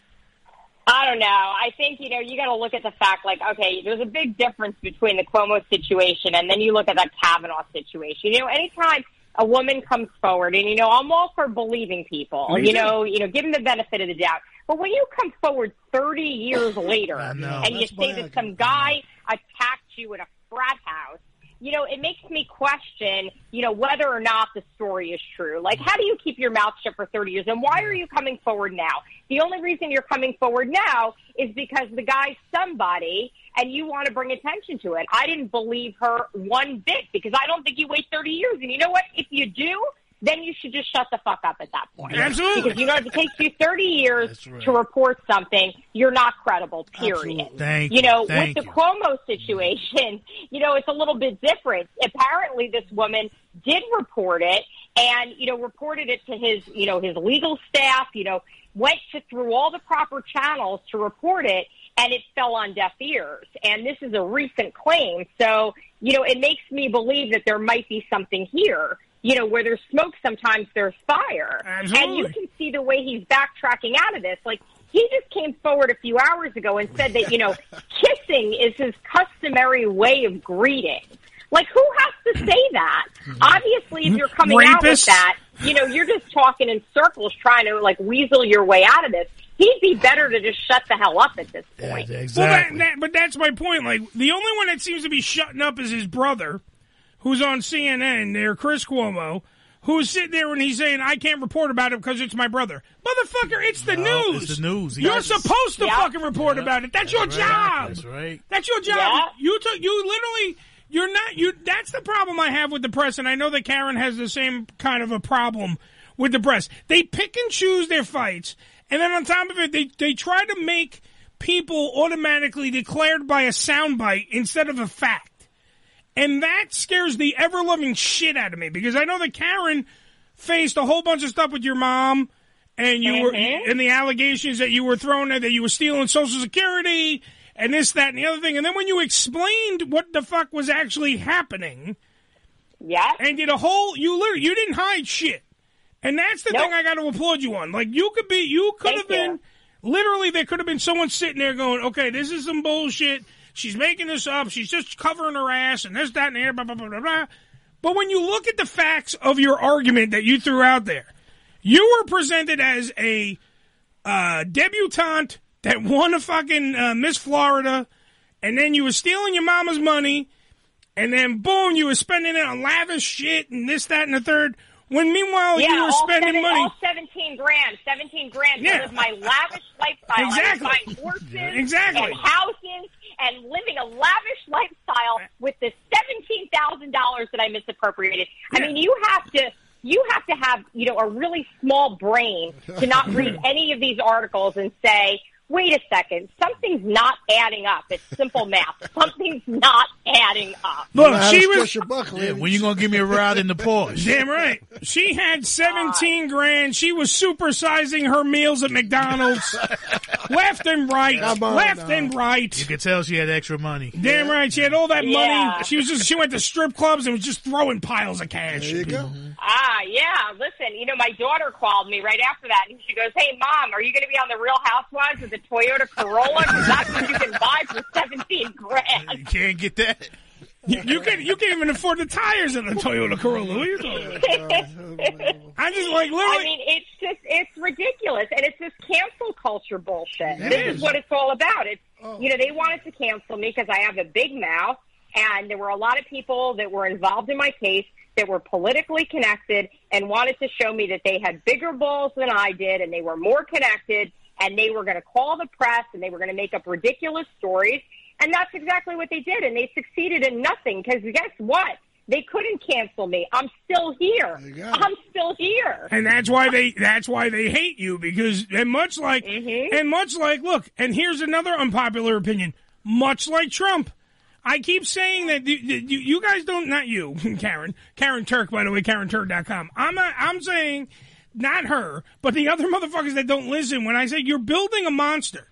I don't know. I think, you know, you got to look at the fact, like, okay, there's a big difference between the Cuomo situation and then you look at that Kavanaugh situation. You know, anytime a woman comes forward, and, you know, I'm all for believing people, Me you know, you know, give them the benefit of the doubt. But when you come forward 30 years <laughs> later and you say that some guy attacked you in a frat house, you know, it makes me question, you know, whether or not the story is true. Like, how do you keep your mouth shut for 30 years? And why are you coming forward now? The only reason you're coming forward now is because the guy's somebody and you want to bring attention to it. I didn't believe her one bit because I don't think you wait 30 years. And you know what? If you do, then you should just shut the fuck up at that point. Absolutely. Because you know, if it takes you 30 years to report something, you're not credible, period. Thank you know, you. Thank with the Cuomo situation, <laughs> you know, it's a little bit different. Apparently, this woman did report it, and you know, reported it to his, you know, his legal staff. You know, went to, through all the proper channels to report it, and it fell on deaf ears. And this is a recent claim. So, you know, it makes me believe that there might be something here. You know, where there's smoke, sometimes there's fire. And you can see the way he's backtracking out of this. Like, he just came forward a few hours ago and said that, you know, <laughs> kissing is his customary way of greeting. Like, who has to say that? Mm-hmm. Obviously, if you're coming out with that, you know, you're just talking in circles trying to, like, weasel your way out of this. He'd be better to just shut the hell up at this point. Well, that, that, but that's my point. Like the only one that seems to be shutting up is his brother, who's on CNN. There, Chris Cuomo, who's sitting there and he's saying, "I can't report about it because it's my brother." Motherfucker, it's the No, news. it's the news. You're Yes. supposed to Yeah. fucking report about it. That's, your right. job. That's right. That's your job. Yeah. You took. You literally. You're not. You. That's the problem I have with the press, and I know that Karyn has the same kind of a problem with the press. They pick and choose their fights, and then on top of it, they they try to make people automatically declared by a soundbite instead of a fact, and that scares the ever loving shit out of me because I know that Karyn faced a whole bunch of stuff with your mom. And you were, Mhm. and the allegations that you were thrown at, that you were stealing Social Security, and this, that, and the other thing. And then when you explained what the fuck was actually happening, yeah, and did a whole, you literally, you didn't hide shit, and that's the thing I got to applaud you on. Like you could be, you could have been, literally, there could have been someone sitting there going, "Okay, this is some bullshit. She's making this up. She's just covering her ass, and this, that, and the other." Blah blah blah blah. blah. But when you look at the facts of your argument that you threw out there, you were presented as a uh, debutante that won a fucking uh, Miss Florida, and then you were stealing your mama's money, and then boom, you were spending it on lavish shit and this, that, and the third. When meanwhile yeah, you were spending seven- money. All seventeen grand, seventeen grand Yeah. live my lavish lifestyle. Exactly. I was buying horses Exactly. and houses and living a lavish lifestyle with the seventeen thousand dollars that I misappropriated. I mean, you have to. You have to have, you know, a really small brain to not <laughs> read any of these articles and say, wait a second, something's not adding up. It's simple math. Something's not adding up. Look, she was. Yeah, when you gonna give me a ride in the Porsche? <laughs> Damn right. She had 17 grand. She was supersizing her meals at McDonald's. <laughs> left and right. Come on left now. and right. You could tell she had extra money. Damn right. She had all that Yeah. money. She was just, she went to strip clubs and was just throwing piles of cash. There you go. Ah, yeah. Listen, you know, my daughter called me right after that, and she goes, "Hey, mom, are you going to be on the Real Housewives with a Toyota Corolla? Because that's what you can buy for seventeen grand." You can't get that. You, you can you can't even afford the tires in the Toyota Corolla. What are you talking about? <laughs> I just like literally. I mean, it's just it's ridiculous, and it's just cancel culture bullshit. It this is. is what it's all about. It's oh. you know they wanted to cancel me because I have a big mouth, and there were a lot of people that were involved in my case that were politically connected and wanted to show me that they had bigger balls than I did, and they were more connected, and they were going to call the press and they were going to make up ridiculous stories, and that's exactly what they did, and they succeeded in nothing because guess what? They couldn't cancel me. I'm still here. I'm still here. And that's why they that's why they hate you because and much like Mm-hmm. and much like look and here's another unpopular opinion much like Trump I keep saying that you, you, guys don't not you <laughs> Karyn Karyn Turk by the way KarynTurk.com I'm not, I'm saying not her but the other motherfuckers that don't listen when I say you're building a monster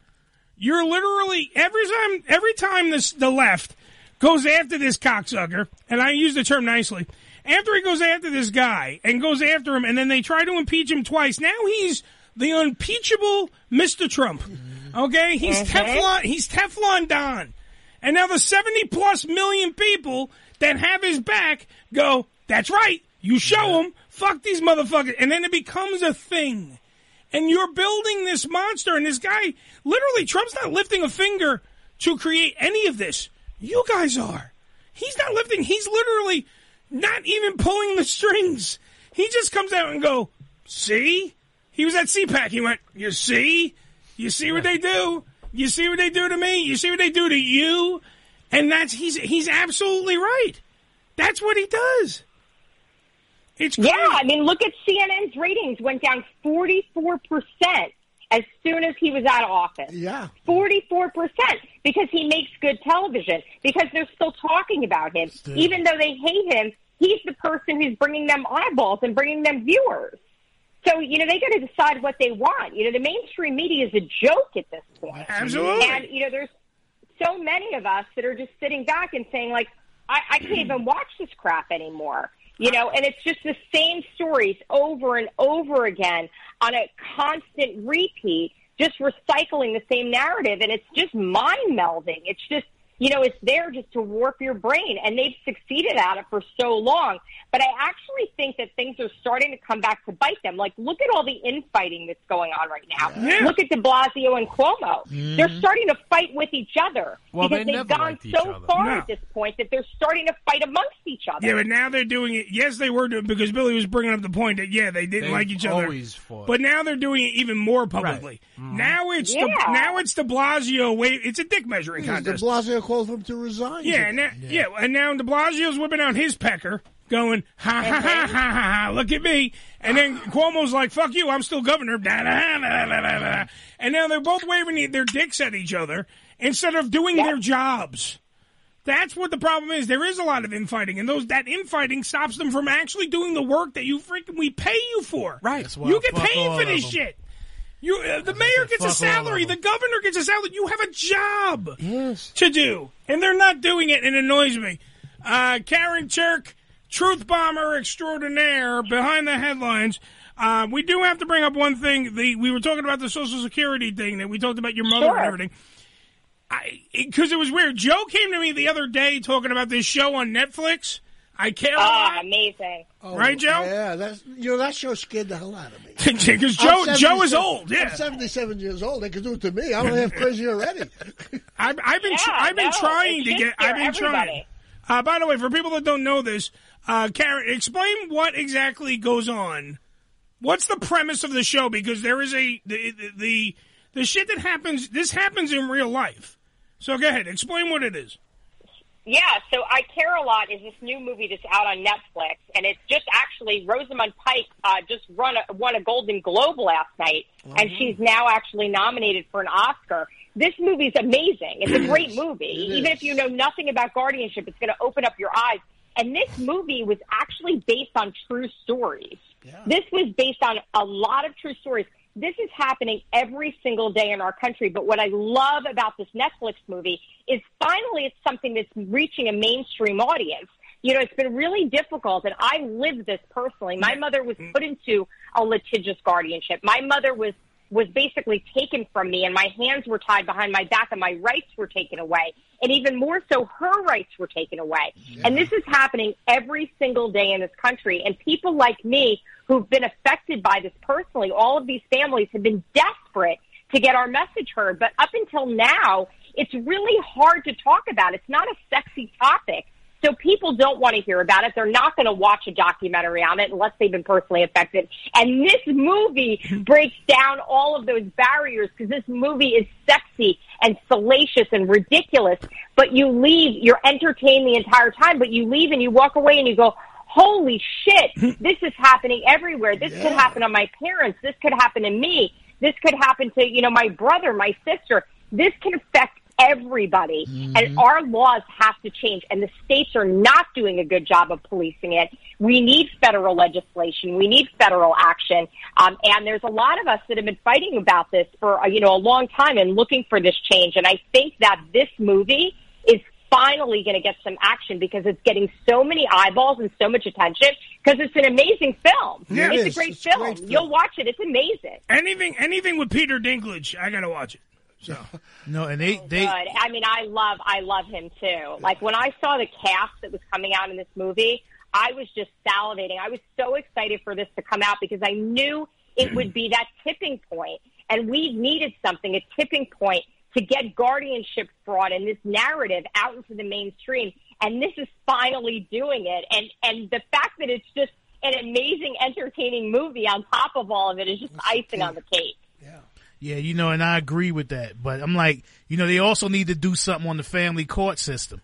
you're literally every time every time this the left goes after this cocksucker, and I use the term nicely. After he goes after this guy and goes after him, and then they try to impeach him twice. Now he's the unimpeachable Mr. Trump. Okay, he's Mhm. Teflon. He's Teflon Don. And now the seventy plus million people that have his back go. That's right. You show them. Fuck these motherfuckers. And then it becomes a thing and you're building this monster and this guy literally Trump's not lifting a finger to create any of this. You guys are. He's not lifting, he's literally not even pulling the strings. He just comes out and go, "See? He was at CPAC. He went, "You see? You see what they do? You see what they do to me? You see what they do to you?" And that's he's he's absolutely right. That's what he does. It's yeah. I mean, look at CNN's ratings went down forty four percent as soon as he was out of office. Yeah, forty four percent because he makes good television. Because they're still talking about him, Still. even though they hate him. He's the person who's bringing them eyeballs and bringing them viewers. So, you know, they got to decide what they want. You know, the mainstream media is a joke at this point. Absolutely. And, you know, there's so many of us that are just sitting back and saying, like, I, I can't even watch this crap anymore. You know, and it's just the same stories over and over again on a constant repeat, just recycling the same narrative. And it's just mind melding. It's just, you know, it's there just to warp your brain. And they've succeeded at it for so long. But I actually think that things are starting to come back to bite them. Like, look at all the infighting that's going on right now. Yeah. Look at de Blasio and Cuomo. Mhm. They're starting to fight with each other Well, because they they've gone so other. far No. at this point that they're starting to fight amongst each other. Yeah, but now they're doing it. Yes, they were doing because Billy was bringing up the point that yeah, they didn't They've like each other. always fought. But now they're doing it even more publicly. Now it's Yeah. the now it's De Blasio. Wait, it's a dick measuring contest. De contest. Blasio called for him to resign. Yeah, and now, yeah. and now De Blasio's whipping out his pecker, going ha ha ha ha ha ha. Look at me, and then Cuomo's like, "Fuck you, I'm still governor." Da, da, da, da, da, da. And now they're both waving their dicks at each other instead of doing their jobs. That's what the problem is. There is a lot of infighting, and those that infighting stops them from actually doing the work that you freaking we pay you for. Right? why You get paid for of this them. shit. You, uh, the mayor gets a fuck all of salary. The governor gets a salary. You have a job to do, and they're not doing it, and it annoys me. Uh, Karyn Turk, truth bomber extraordinaire, behind the headlines. Uh, we do have to bring up one thing. The we were talking about the Social Security thing that we talked about your mother Sure. and everything. Because it was weird. Joe came to me the other day talking about this show on Netflix. I care a Ah, lot. amazing. Right, Joe? Oh, Yeah, that's you know that show scared the hell out of me. Because <laughs> Joe Joe is old. Yeah, I'm 77 years old. They can do it to me. I'm half crazy already. <laughs> I've, I've been tr- Yeah, I've been no, trying to get. I've been trying. Uh, by the way, for people that don't know this, uh, Karyn, explain what exactly goes on. What's the premise of the show? Because there is a the the the, the shit that happens. This happens in real life. So go ahead, explain what it is. Yeah, so I Care a Lot is this new movie that's out on Netflix, and it's just actually Rosamund Pike uh, just run a, won a Golden Globe last night, and she's now actually nominated for an Oscar. This movie's amazing. It's a great movie. Even if you know nothing about guardianship, it's going to open up your eyes. And this movie was actually based on true stories. This was based on a lot of true stories. This is happening every single day in our country. But what I love about this Netflix movie is finally it's something that's reaching a mainstream audience. You know, it's been really difficult, and I lived this personally. My mother was mm. put into a litigious guardianship. My mother was was basically taken from me, and my hands were tied behind my back, and my rights were taken away. And even more so, her rights were taken away. And this is happening every single day in this country. And people like me who've been affected by this personally, all of these families have been desperate to get our message heard. But up until now, it's really hard to talk about. It's not a sexy topic. So people don't want to hear about it. They're not going to watch a documentary on it unless they've been personally affected. And this movie <laughs> breaks down all of those barriers because this movie is sexy and salacious and ridiculous. But you leave, you're entertained the entire time, but you leave and you walk away and you go, holy shit, <laughs> this is happening everywhere. This could happen to my parents. This could happen to me. This could happen to, you know, my brother, my sister. This can affect everybody. And our laws have to change. And the states are not doing a good job of policing it. We need federal legislation. We need federal action. Um, and there's a lot of us that have been fighting about this for, uh, you know, a long time and looking for this change. And I think that this movie is finally going to get some action because it's getting so many eyeballs and so much attention because it's an amazing film. Yeah, it's is. a great It's a film. great film. You'll watch it. It's amazing. Anything anything with Peter Dinklage, I gotta watch it. So <laughs> no, and they oh, they good. I mean, I love, I love him too. Like when I saw the cast that was coming out in this movie, I was just salivating. I was so excited for this to come out because I knew it would be that tipping point, and we needed something, a tipping point to get guardianship fraud and this narrative out into the mainstream. And this is finally doing it. And and the fact that it's just an amazing, entertaining movie on top of all of it is just icing on the cake. Yeah, you know, and I agree with that. But I'm like, you know, they also need to do something on the family court system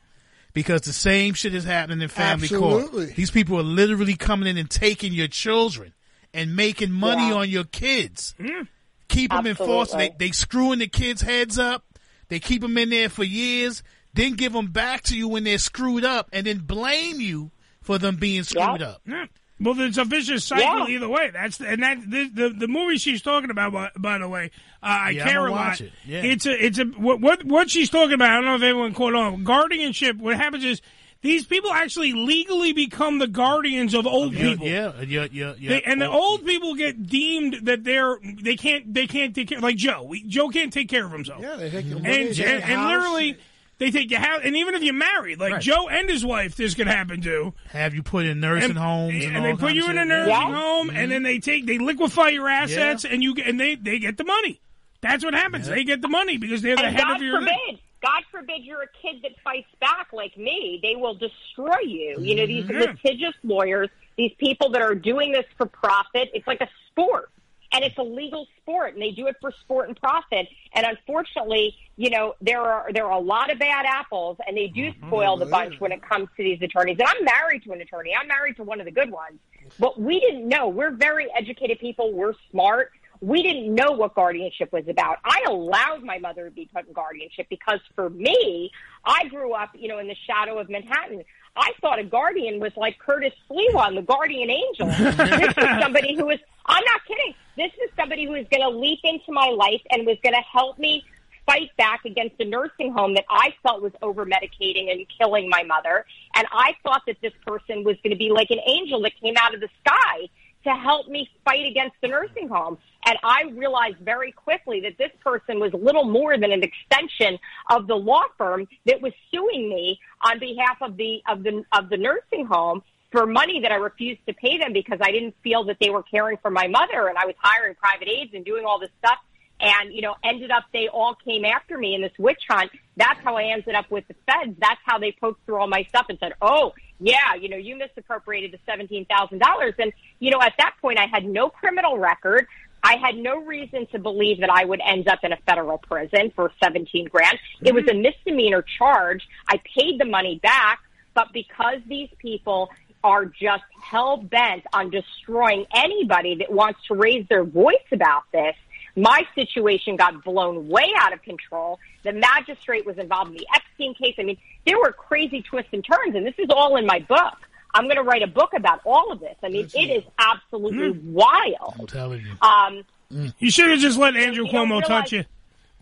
because the same shit is happening in family Absolutely. court. These people are literally coming in and taking your children and making money Yeah. on your kids. Mm-hmm. Keep them in foster. They, they screwing the kids' heads up. They keep them in there for years, then give them back to you when they're screwed up, and then blame you for them being screwed up. Mm. Well, it's a vicious cycle Yeah. either way. That's the, and that the, the the movie she's talking about. By, by the way, uh, I Yeah, care I'ma a lot. watch it. Yeah. It's a it's a what, what what she's talking about. I don't know if everyone caught on. Guardianship. What happens is these people actually legally become the guardians of old Yeah, people. yeah, yeah, yeah, yeah. They, and the old people get deemed that they're they can't they can't take care like Joe. We, Joe can't take care of himself. Yeah, they take your and, money, and, and literally they take you house. And even if you're married, like Right. Joe and his wife, this could happen to. have you put in nursing and, homes and, and they put you in a nursing Yeah. Mm-hmm. home, and then they take they liquefy your assets, and you get- and they they get the money. That's what happens. They get the money because they're the and head God of your. forbid, God forbid you're a kid that fights back like me. They will destroy you. You know, these Yeah. litigious lawyers, these people that are doing this for profit. It's like a sport. And it's a legal sport, and they do it for sport and profit. And unfortunately, you know, there are there are a lot of bad apples, and they do mm-hmm. spoil the bunch when it comes to these attorneys. And I'm married to an attorney. I'm married to one of the good ones. But we didn't know. We're very educated people. We're smart we didn't know what guardianship was about. I allowed my mother to be put in guardianship because for me, I grew up, you know, in the shadow of Manhattan. I thought a guardian was like Curtis Sliwa, the guardian angel. this is <laughs> somebody who is, I'm not kidding. This is somebody who is going to leap into my life and was going to help me fight back against a nursing home that I felt was over medicating and killing my mother. And I thought that this person was going to be like an angel that came out of the sky to help me fight against the nursing home. And I realized very quickly that this person was little more than an extension of the law firm that was suing me on behalf of the of the of the nursing home for money that I refused to pay them because I didn't feel that they were caring for my mother and I was hiring private aides and doing all this stuff and you know ended up they all came after me in this witch hunt. That's how i ended up with the feds. That's how they poked through all my stuff and said oh yeah you know you misappropriated the seventeen thousand dollars. And you know at that point i had no criminal record. I had no reason to believe that I would end up in a federal prison for 17 grand. It was a mm-hmm. misdemeanor charge. I paid the money back, but because these people are just hell bent on destroying anybody that wants to raise their voice about this, my situation got blown way out of control. The magistrate was involved in the Epstein case. I mean, there were crazy twists and turns, and this is all in my book. I'm going to write a book about all of this. I mean, it is absolutely mm. wild. I'm telling you. Um, mm. You should have just let Andrew Cuomo touch you.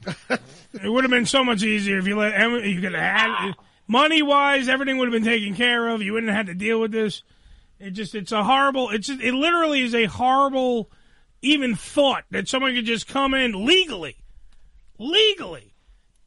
<laughs> it would have been so much easier if you let you could have had ah. money wise, everything would have been taken care of. You wouldn't have had to deal with this. It just it's a horrible. It's it literally is a horrible even thought that someone could just come in legally, legally,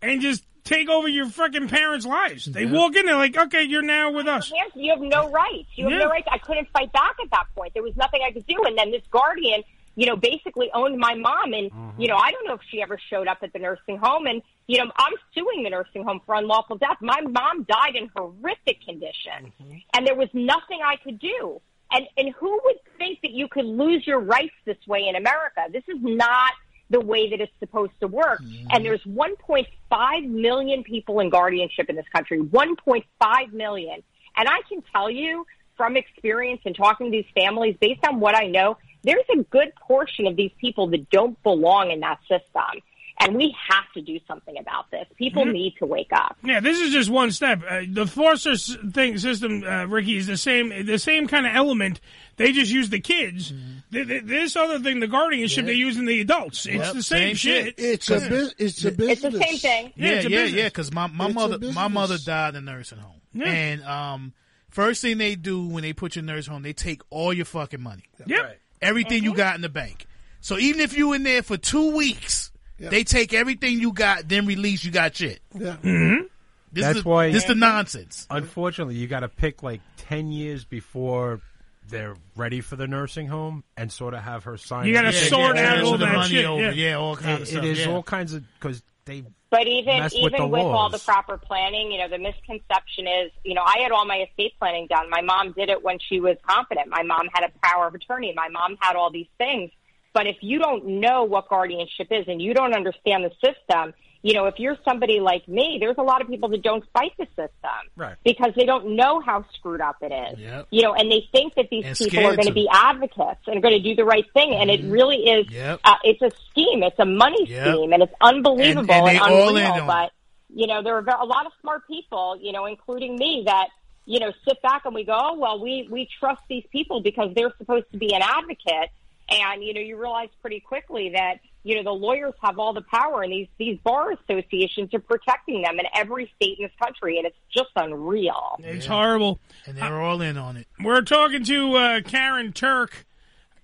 and just take over your freaking parents' lives. They walk in, they're like, okay, you're now with us. You have no rights. You have Yeah. no rights. I couldn't fight back at that point. There was nothing I could do. And then this guardian, you know, basically owned my mom. And, mm-hmm. you know, I don't know if she ever showed up at the nursing home. And, you know, I'm suing the nursing home for unlawful death. My mom died in horrific condition. Mm-hmm. And there was nothing I could do. And, and who would think that you could lose your rights this way in America? This is not the way that it's supposed to work. Mm-hmm. And there's 1.5 million people in guardianship in this country. 1.5 million. And I can tell you from experience and talking to these families, based on what I know, there's a good portion of these people that don't belong in that system. And we have to do something about this. People Mhm. need to wake up. Yeah, this is just one step. Uh, the foster s- thing system, uh, Ricky, is the same. The same kind of element. They just use the kids. Th- th- this other thing, the guardianship, Yeah. they use in the adults. It's Yep, the same, same shit. It's a bus- it's a business. It's the same thing. Yeah, Yeah, yeah, yeah. Because my my It's mother my mother died in a nursing home, Yeah. and um, first thing they do when they put your nurse home, they take all your fucking money, Yep. everything you got in the bank. So even if you in there for two weeks, they take everything you got, then release you got shit. Yeah. Mm-hmm. This That's is the, why this the nonsense. Unfortunately, you got to pick like ten years before they're ready for the nursing home, and sort of have her sign. You gotta sort out all that money shit, over. yeah. Yeah, all kinds of stuff. it is yeah. all kinds of because they But even mess even with the with all the proper planning, you know, the misconception is, you know, I had all my estate planning done. My mom did it when she was competent. My mom had a power of attorney. My mom had all these things. But if you don't know what guardianship is and you don't understand the system, you know, if you're somebody like me, there's a lot of people that don't fight the system Right. because they don't know how screwed up it is. Yep. You know, and they think that these And people are going to be advocates and are going to do the right thing, and it really is. Yep. Uh, it's a scheme. It's a money Yep. scheme, and it's unbelievable And- and all unreal. but you know, there are a lot of smart people, you know, including me, that you know, sit back and we go, oh, well, we, we trust these people because they're supposed to be an advocate. And, you know, you realize pretty quickly that, you know, the lawyers have all the power and these, these bar associations are protecting them in every state in this country. And it's just unreal. It's horrible. And they're all in on it. We're talking to uh, Karyn Turk,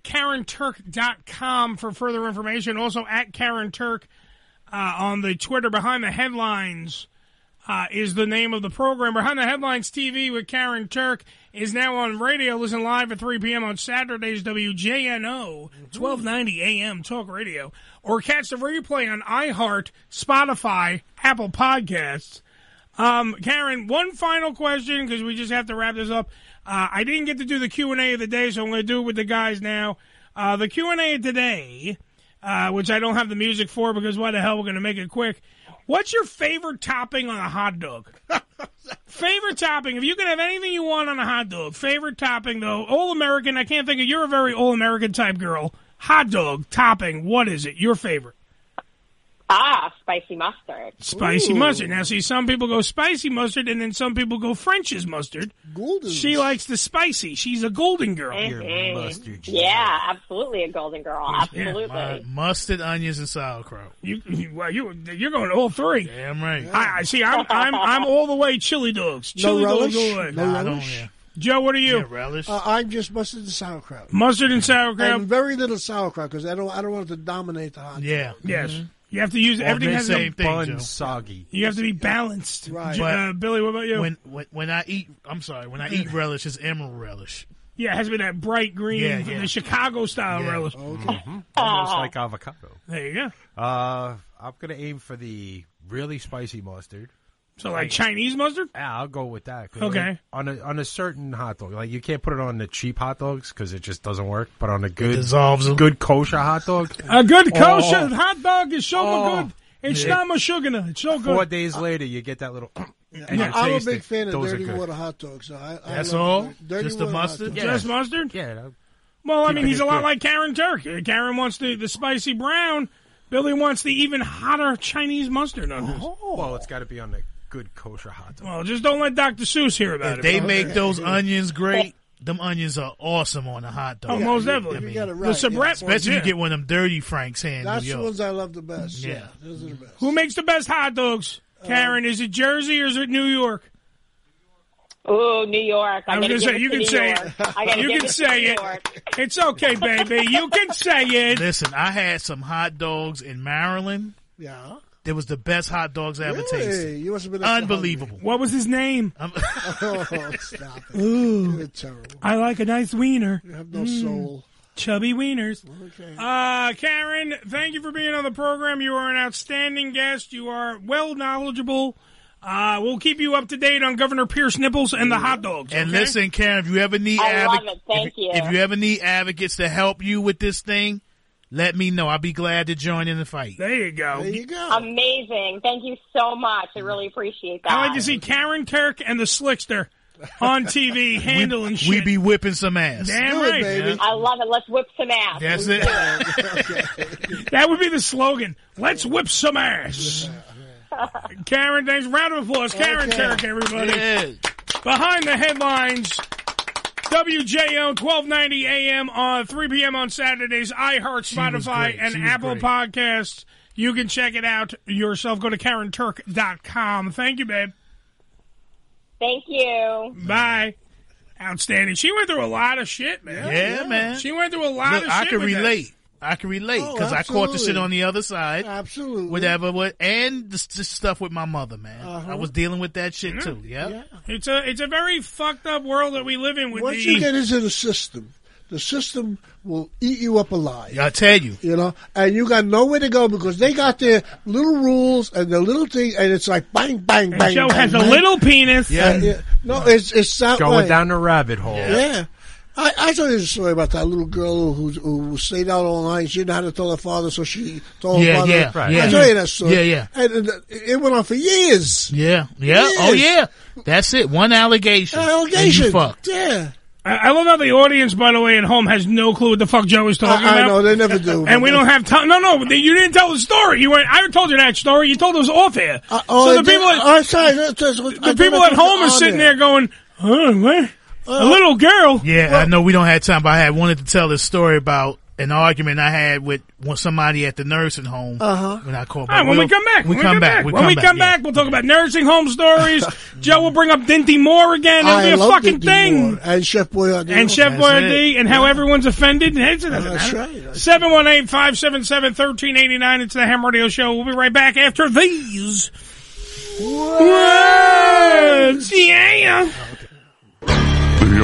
KarynTurk.com for further information. Also at Karyn Turk uh, on the Twitter. Behind the Headlines uh, is the name of the program. Behind the Headlines TV with Karyn Turk is now on radio. Listen live at 3 p.m. on Saturdays, WJNO, 1290 AM Talk Radio. Or catch the replay on iHeart, Spotify, Apple Podcasts. Um, Karyn, one final question because we just have to wrap this up. Uh, I didn't get to do the Q and A of the day, so I'm going to do it with the guys now. Uh, the Q and A of today, uh, which I don't have the music for because why the hell we're going to make it quick. What's your favorite topping on a hot dog? <laughs> favorite topping. If you can have anything you want on a hot dog, favorite topping though, all American. I can't think of. You're a very all American type girl. Hot dog topping. What is it? Your favorite? Ah, spicy mustard. Spicy mustard. Now, see, some people go spicy mustard, and then some people go French's mustard. Golden. She likes the spicy. She's a golden girl. Mhm. Yeah, absolutely a golden girl. Absolutely. My mustard, onions, and sauerkraut. You, you, well, you, you're going all three. Damn right. I, I see. I'm, I'm, I'm <laughs> all the way chili dogs. No Chili relish? dogs all. No Nah, I don't, relish? yeah. Joe, what are you? Yeah, relish. Uh, I'm just mustard and sauerkraut. Mustard and sauerkraut. And very little sauerkraut because I don't I don't want it to dominate the hot. Yeah. Yes. You have to use All everything the has same to thing, Bun Joe. soggy. You have to be balanced. Right. J- Uh, Billy, what about you? When, when when I eat, I'm sorry. When I eat <laughs> relish, it's emerald relish. yeah, it has to be that bright green, Yeah, yeah. the Chicago style Yeah. relish. Mm-hmm. <laughs> Almost like avocado. There you go. Uh, I'm gonna aim for the really spicy mustard. So like Chinese mustard? Yeah, I'll go with that. Okay. like, on a on a certain hot dog, like you can't put it on the cheap hot dogs because it just doesn't work. But on a good dissolves 'em. good kosher hot dog, <laughs> A good Oh. kosher hot dog is so Oh. good. It's Yeah. not mashugana. It's so good. four days later you get that little. <clears throat> and No, I'm a big it. fan of Those dirty water hot dogs. So I, I That's all? dirty- dirty Just the mustard? Yeah. Just mustard? Yeah, Well, I mean, he's a lot good. like Karyn Turk. Uh, Karyn wants the, the spicy brown. Billy wants the even hotter Chinese mustard on his. well, it's got to be on the good kosher hot dog. Well, just don't let Dr. Seuss hear about If it. they bro. make those onions great, them onions are awesome on a hot dog. Oh, most definitely. I You got it the right. Sabrett yeah. ones, especially yeah. if you get one of them dirty Franks here in That's the ones I love the best. Yeah, Yeah. those are the best. Who makes the best hot dogs? Uh, Karyn, is it Jersey or is it New York? Ooh, New York. I, I was gonna say you can say it. You can say it. It's okay, baby. You can say it. Listen, I had some hot dogs in Maryland. Yeah. It was the best hot dogs I ever Really? tasted. You must have been Unbelievable. What was his name? <laughs> oh, stop it. Ooh. You're terrible. I like a nice wiener. You have no Mm. soul. Chubby wieners. Okay. Uh, Karyn, thank you for being on the program. You are an outstanding guest. You are well knowledgeable. Uh, we'll keep you up to date on Governor Pierce Nipples and the hot dogs. And okay? listen, Karyn, if you ever need I love advoc- it. Thank if, you. if you ever need advocates to help you with this thing, let me know. I'll be glad to join in the fight. There you go. There you go. Amazing. Thank you so much. I really appreciate that. I like to see Karyn Turk and the Slickster on TV <laughs> handling shit. We be whipping some ass. Damn Do right. baby. I love it. Let's whip some ass. That's it. <laughs> That would be the slogan. Let's whip some ass. <laughs> Karyn, thanks. Round of applause. Karyn Okay. Turk, everybody. Yeah. Behind the headlines, WJNO 1290 AM on uh, 3 p.m. on Saturdays, iHeart, She Spotify, and Apple great. Podcasts. You can check it out yourself. Go to KarynTurk.com. Thank you, babe. Thank you. Bye. Outstanding. She went through a lot of shit, man. Yeah, man. She went through a lot Look, of I shit. can with that. relate. I can relate Oh, because I caught the shit on the other side. Absolutely. Whatever, what, and the, the stuff with my mother, man. Uh-huh. I was dealing with that shit too. Yep. Yeah. It's a it's a very fucked up world that we live in with Once the you get into the system, the system will eat you up alive. I tell you. You know, and you got nowhere to go because they got their little rules and their little thing, and it's like bang, bang, And bang. Joe bang, has a bang. little penis. Yeah. Yeah. No, it's it's that Going way. down the rabbit hole. Yeah. I, I told you the story about that little girl who who stayed out all night. She didn't know how to tell her father, so she told her father. yeah, Right. yeah. I told you that story. Yeah, yeah. And, and it went on for years. Yeah, yeah. Oh yeah. That's it. One allegation. Allegation. And you fucked. Yeah. I, I love how the audience, by the way, at home has no clue what the fuck Joe is talking I, I know they never do. <laughs> And we don't have time. No, no, you didn't tell the story. You went. I told you that story. You told us off air. Uh, oh, so I the did- people, at, oh, sorry, that's- that's I the people at home are sitting there. there going, Oh, what? A little girl. Yeah, I know we don't have time, but I had wanted to tell this story about an argument I had with with somebody at the nursing home. Uh-huh. When I called. All right, when we come back, we when come back. when come we back, come yeah. back, we'll talk about nursing home stories. <laughs> Joe will bring up Dinty Moore again. It'll I be a love fucking Dinty thing. Moore and Chef Boyardee. And Chef Boyardee it. and how everyone's offended. That's That's right. 718-577-1389. It's the Ham Radio Show. We'll be right back after these. Words. Yeah.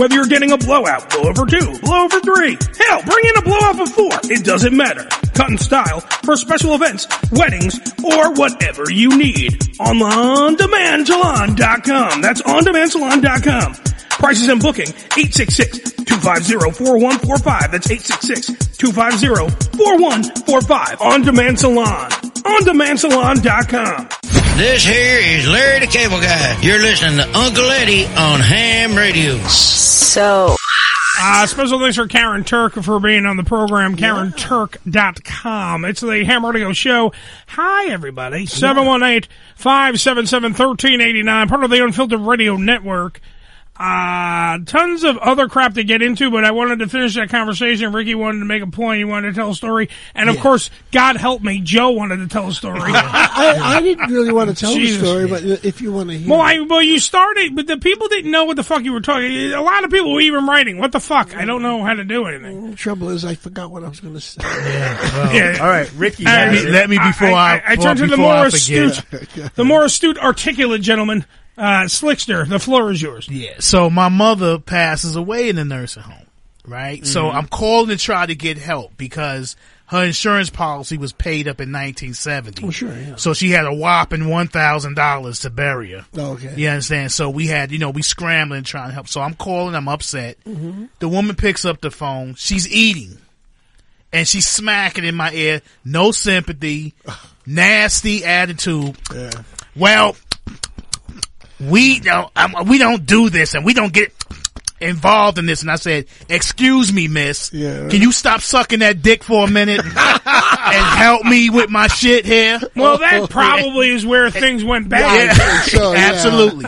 Whether you're getting a blowout, blowout for two, blowout for three, hell, bring in a blowout of four. It doesn't matter. Cut and style for special events, weddings, or whatever you need. On OnDemandSalon.com. That's OnDemandSalon.com. Prices and booking, 866-250-4145. That's 866-250-4145. On Demand Salon. OnDemandSalon.com. This here is Larry the Cable Guy. You're listening to Uncle Eddie on Ham Radio. So. Uh, special thanks for Karyn Turk for being on the program, KarynTurk.com. It's the Ham Radio Show. Hi, everybody. 718-577-1389, part of the Unfiltered Radio Network. Uh, tons of other crap to get into, but I wanted to finish that conversation. Ricky wanted to make a point. He wanted to tell a story. And of course, God help me, Joe wanted to tell a story. <laughs> I, I didn't really want to tell Jesus. the story, but if you want to hear, Well, I, well, you started, but the people didn't know what the fuck you were talking. A lot of people were even writing, "What the fuck? I don't know how to do anything." The trouble is, I forgot what I was going to say. <laughs> Yeah. all right, Ricky, let me- let me before I- I, turn to the more astute, the more astute, articulate gentleman, uh, Slickster. The floor is yours. Yeah. So my mother passes away in the nursing home, right? So Mhm. I'm calling to try to get help because her insurance policy was paid up in 1970. Oh, sure, yeah. So she had a whopping one thousand dollars to bury her. Okay. You understand? So we had, you know, we scrambling trying to help. So I'm calling. I'm upset. Mhm. The woman picks up the phone. She's eating, and she's smacking in my ear. No sympathy, nasty attitude. Well, we don't. Um, we don't do this, and we don't get involved in this. And I said, "Excuse me, Miss. Yeah. Can you stop sucking that dick for a minute?" <laughs> and help me with my shit here. Well, that probably is where things went Yeah, <laughs> bad. <laughs> absolutely.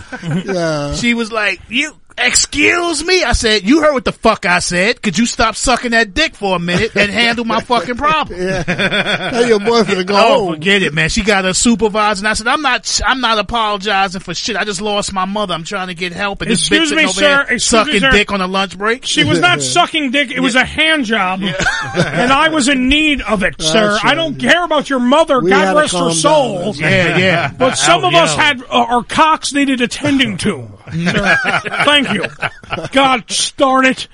Yeah. She was like, "You excuse me?" I said, "You heard what the fuck I said? Could you stop sucking that dick for a minute and handle my fucking problem?" <laughs> Yeah. Tell your boyfriend to go oh, home. forget it, man. She got a supervisor, and I said, "I'm not, I'm not apologizing for shit. I just lost my mother. I'm trying to get help." And this bitch me, over sir. here Excuse me, sucking sir. dick on a lunch break. She was not sucking dick. It was a hand job. <laughs> and I was in need of it, sir. I don't care about your mother. We God rest her soul. down. Yeah, yeah. But some of us had, uh, our cocks needed attending to. <laughs> Sir, Thank you. God darn it.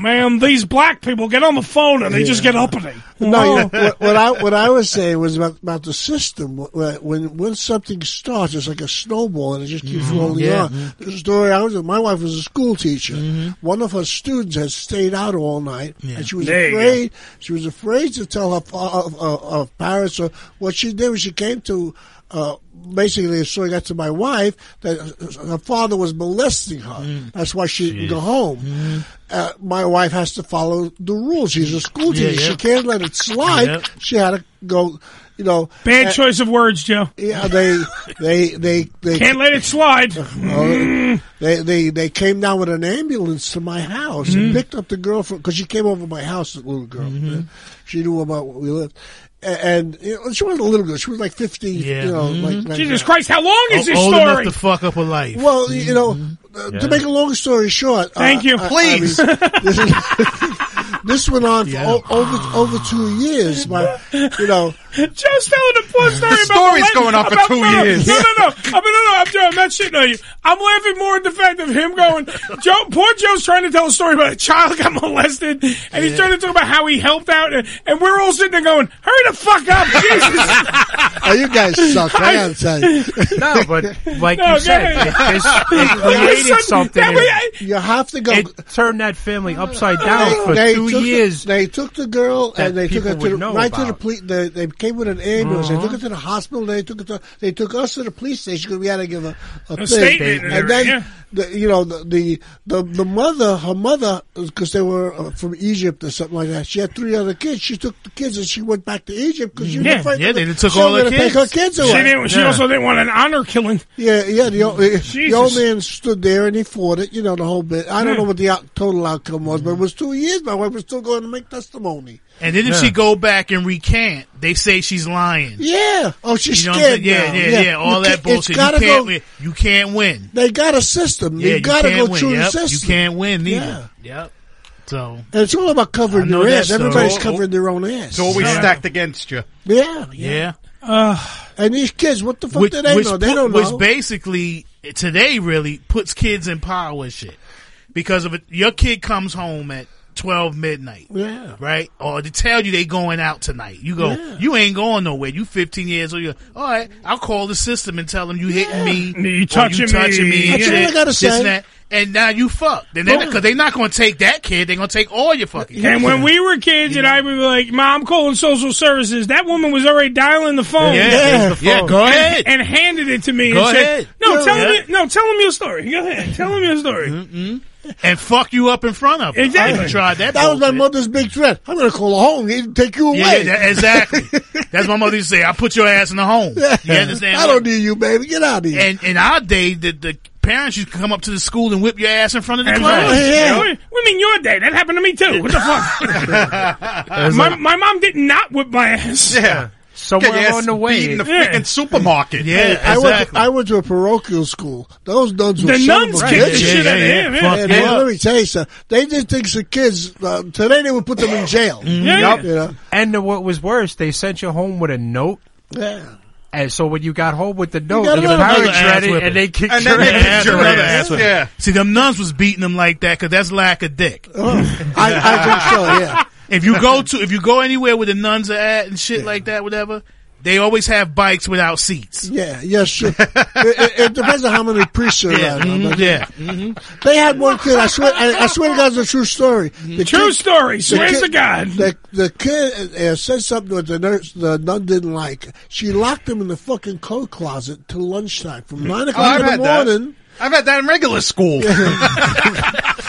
Man, these black people get on the phone and they just get uppity. No, Oh. you what, what I what I was saying was about, about the system. When when when something starts, it's like a snowball, and it just keeps rolling yeah. on. The story I was my wife was a school teacher. One of her students had stayed out all night, and she was There afraid. She was afraid to tell her, fa- uh, uh, uh, parents. So what she did was she came to. Uh, basically, the story got to my wife that her father was molesting her. That's why she didn't go home. Uh, my wife has to follow the rules. She's a school teacher. yeah. She can't let it slide. Yep. She had to go. You know, Bad uh, choice of words, Joe. Yeah, they they they they Can't let it slide. Oh, <laughs> they they they came down with an ambulance to my house Mm-hmm. and picked up the girl from because she came over my house, the little girl. Mm-hmm. Uh, She knew about where we lived, and you know, she wasn't a little girl. She was like fifty. Yeah. You know, Mhm. like, like Jesus that. Christ, how long is this old story? enough to fuck up a life. Well, you know, uh, to make a long story short, Thank uh, you. I- I Please. mean, this, is- <laughs> this went on for o- over over two years. My, you know, Joe's telling a full story The about story's molest- going on for two no, no, years. No, no, no. I mean, no, no. I'm, Joe, I'm not shitting on you. I'm laughing more at the fact of him going. Joe, poor Joe's trying to tell a story about a child got molested, and he's trying to talk about how he helped out, and, and we're all sitting there going, "Hurry the fuck up, Jesus!" <laughs> oh, you guys suck. I gotta tell you. No, but like No, you said, it, this, it <laughs> created son, something. that and way You have to go. it turned that family upside down for they two years. The, they took the girl that and they took her to the, would know right to the police. They, they came with an ambulance. They Uh-huh. took it to the hospital. They took it to. They took us to the police station because we had to give a, a, thing. statement and then, everything, the, you know, the, the the the mother, her mother, because they were uh, from Egypt or something like that. She had three other kids. She took the kids and she went back to Egypt because she was Yeah. afraid. Yeah, they took she all was her gonna take kids. her kids she away. didn't. She Yeah. also didn't want an honor killing. Yeah, yeah. The, old- the old man stood there and he fought it. You know the whole bit. I don't know what the out, total outcome was, but it was two years. My wife was still going to make testimony. And then if she go back and recant, they say she's lying. Yeah. Oh, she's You know scared saying? Yeah, now. yeah, yeah, All You that bullshit. You can't go. win. You can't win. They got a system. Yeah, you you got to go win. through Yep, the system. You can't win Yeah. either. Yep. So And it's all about covering I know your that ass. story. Everybody's covering their own ass. It's always Yeah. stacked against you. Yeah. yeah. Uh, And these kids, what the fuck which, do they which know? They don't know. which basically today really puts kids in power and shit. Because if it, your kid comes home at twelve midnight, yeah. right? Or to tell you they going out tonight. You go, Yeah. you ain't going nowhere. You fifteen years old. You're, all right, I'll call the system and tell them you hitting me, You or touching you touching me. me, and That's all I gotta this say. and that. And now you fucked. And they're because they're not going to take that kid. They're going to take all your fucking. kids. And when we were kids, and I would be like, "Mom, I'm calling social services," that woman was already dialing the phone. Yeah, Yeah. the phone. go and, ahead. and handed it to me. Go and said, ahead. No, Yeah. tell Yeah. him. No, tell him your story. Go ahead. Tell him your story. Mm-hmm. And fuck you up in front of them. Exactly. I tried that. That was my bullshit. mother's big threat. I'm going to call a home and take you Yeah, away. that- exactly. <laughs> That's what my mother used to say. I put your ass in the home. You understand? I don't need you, baby. Get out of here. And in our day, the, the parents used to come up to the school and whip your ass in front of the And class. Oh, yeah. What do you mean your day? That happened to me too. What the fuck? <laughs> my, my mom did not whip my ass. Yeah. Somewhere Get your along ass the beat way, in the Yeah. freaking supermarket. Yeah, I went, to, exactly. I went to a parochial school. Those nuns were The son nuns of a kicked the bitch. shit out of yeah, him. yeah. yeah. Fuck yeah. they- let me tell you something. They did things to kids. Uh, today they would put them in jail. Yeah. You know? and what was worse, they sent you home with a note. Yeah. And so when you got home with the note, got your another parents ass read it whipping. and they kicked And your then they ass. kicked your Another ass. ass. Yeah. See, them nuns was beating them like that because that's lack of dick. Oh, I, I think so, yeah. <laughs> If you go <laughs> to, if you go anywhere where the nuns are at and shit like that, whatever, they always have bikes without seats. Yeah, yes, sure. it, it, it depends on how many priests are Yeah, around. mhm, But yeah. They had one kid. I swear. I, I swear to God, it's a true story. The True kid- story. the Swears kid- to God. The the kid uh, said something that the nurse, the nun didn't like. She locked him in the fucking coat closet till lunchtime, from nine o'clock I've in had the that. morning. I've had that in regular school. <laughs> <laughs>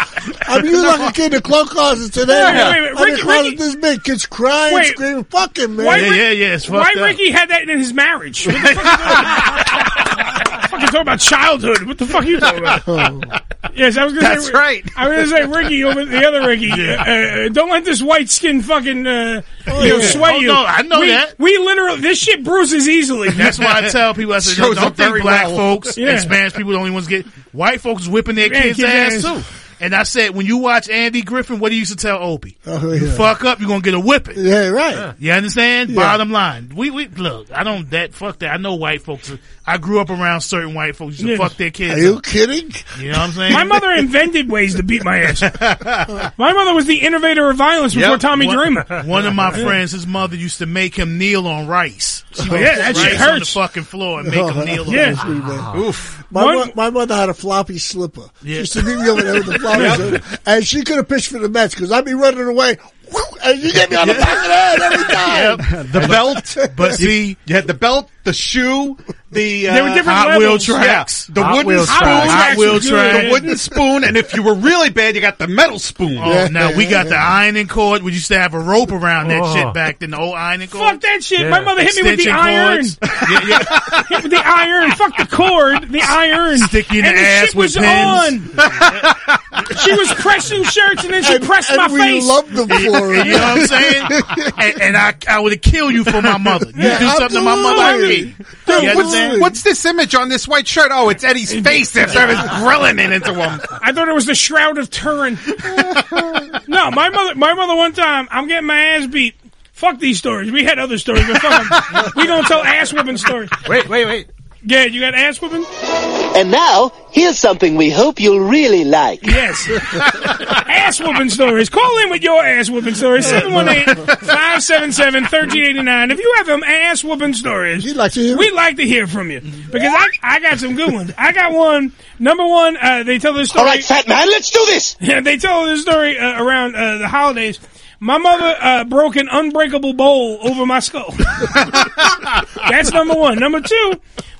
I mean, you like a kid in a clothes closet today. Wait, wait, wait, I'm in Ricky- a closet Ricky- this big, kids crying, Wait. screaming, fucking man. Why Yeah, Rick- yeah, yeah, it's Why up. Ricky had that in his marriage? What the fuck you fucking <laughs> talking about childhood. What the fuck are you talking about? Yes, I was gonna That's say. right. I was gonna say Ricky over the other Ricky. Uh, uh, don't let this white skin fucking uh, you know, yeah. sway Oh, you. no, I know we, that. We literally this shit bruises easily. That's why I tell people I said, don't think black well. folks Yeah. and Spanish people the only ones get white folks whipping their Yeah, kids' kids' ass ass. too. And I said, when you watch Andy Griffith, what do you used to tell Opie? Oh, You fuck up, you're gonna get a whipping. Yeah, right. You understand? Yeah. Bottom line, we we look. I don't that fuck that. I know white folks. I grew up around certain white folks who used to Yeah. fuck their kids. Are you up. kidding? You know what I'm saying? My mother invented ways to beat my ass. <laughs> My mother was the innovator of violence before Yep. Tommy one, Dreamer. One of my friends, his mother used to make him kneel on rice. She would Yeah, put that shit rice on the fucking floor and make him <laughs> oh, kneel. Yeah. on Pretty bad. Oof. My, One- mo- my mother had a floppy slipper. She used to meet me over there with the floppy slipper. And she could have pitched for the Mets because I'd be running away. Whoo, And she get me on the <laughs> back of the head every time. The belt. But see, You had the belt, the shoe, the uh, There were different Hot wheel levels. tracks. Yeah, the Hot wooden wheel spoon, tracks. Hot wheel Good. track. the wooden spoon, and if you were really bad, you got the metal spoon. Oh, now we got the ironing cord. We used to have a rope around that Oh. shit back then. The old ironing cord. Fuck that shit. Yeah. My mother hit me with the Extension iron. cords. yeah, <laughs> yeah. Hit with the iron. Fuck the cord. The iron. Stick you in and the ass shit with was pins. on. she was pressing shirts and then she pressed and my we face. loved them for it. You know what I'm saying? <laughs> and, and I, I would kill you for my mother. You Yeah, do something to my mother, I absolutely. hate. Dude, You what's, what's this image on this white shirt? Oh, it's Eddie's <laughs> face after I was grilling it into him. I thought it was the Shroud of Turin. <laughs> no, my mother, my mother one time, I'm getting my ass beat. Fuck these stories. We had other stories, but fuck 'em. We gonna tell ass whooping stories. Wait, wait, wait. Yeah, you got ass whooping? And now, here's something we hope you'll really like. Yes. <laughs> ass whooping stories. Call in with your ass whooping stories. 718-577-1389. If you have some ass whooping stories, You'd like to hear we'd like to hear from you. Because I, I got some good ones. I got one. Number one, uh, they tell this story. All right, fat man, let's do this. Yeah, <laughs> they tell this story uh, around uh, the holidays. My mother uh, broke an unbreakable bowl over my skull. <laughs> That's number one. Number two,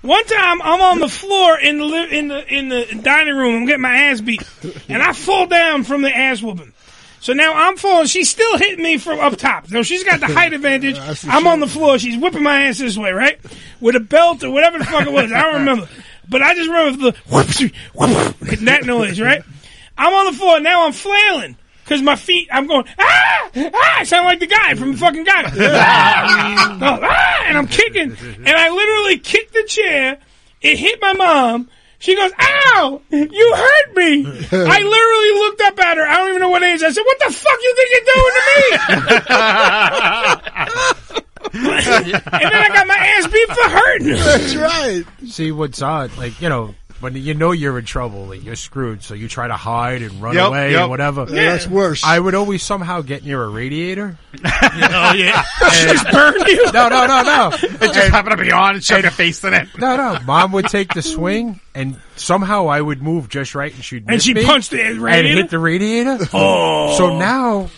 one time I'm on the floor in the li- in the in the dining room. I'm getting my ass beat, and I fall down from the ass whooping. So now I'm falling. She's still hitting me from up top. So she's got the height advantage. I'm on the floor. She's whipping my ass this way, right? With a belt or whatever the fuck it was. I don't remember. But I just remember the whoopsie, whoop, that noise, right? I'm on the floor. Now I'm flailing. Cause my feet, I'm going, ah, ah, I sound like the guy from the fucking guy. <laughs> ah, ah, and I'm kicking. And I literally kicked the chair. It hit my mom. She goes, ow, you hurt me. I literally looked up at her. I don't even know what age. I said, what the fuck you think you're doing to me? <laughs> <laughs> and then I got my ass beat for hurting. That's right. See what's odd, like you know, when you know you're in trouble, like you're screwed, so you try to hide and run Yep, away yep. and whatever. Yeah, that's worse. I would always somehow get near a radiator. <laughs> Oh yeah. <laughs> Just burned you. No, no, no, no. <laughs> It just happened to be on and shove your face in it. No, no. Mom would take the swing, and somehow I would move just right, and she'd And miss she me punched the and radiator? hit the radiator. Oh. So now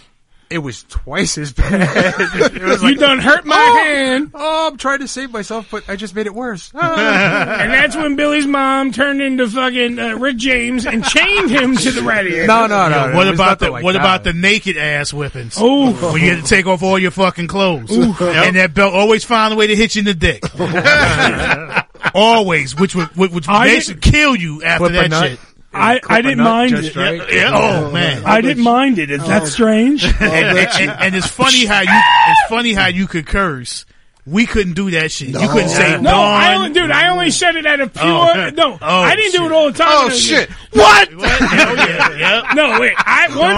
it was twice as bad. <laughs> It was You like, done hurt my oh, hand. Oh, I'm trying to save myself, but I just made it worse. <laughs> and that's when Billy's mom turned into fucking uh, Rick James and chained him to the radiator. No, no, no. Yo, it what about the like what that. about the naked ass whippings? Oh, when you had to take off all your fucking clothes, and that belt always found a way to hit you in the dick. <laughs> always, which would which, which I basically kill you after Clip that nut? shit. I, I didn't mind it. right? Yeah, yeah, oh, oh man, I didn't mind it. Is that oh. strange? and, <laughs> and, and, and it's funny how you it's funny how you could curse. We couldn't do that shit. You couldn't say No, I Dawn. only, dude, I only said it at a pure. Oh. No, <laughs> Oh, I didn't do it all the time. Oh shit! What? oh, yeah, yeah. No, wait. I one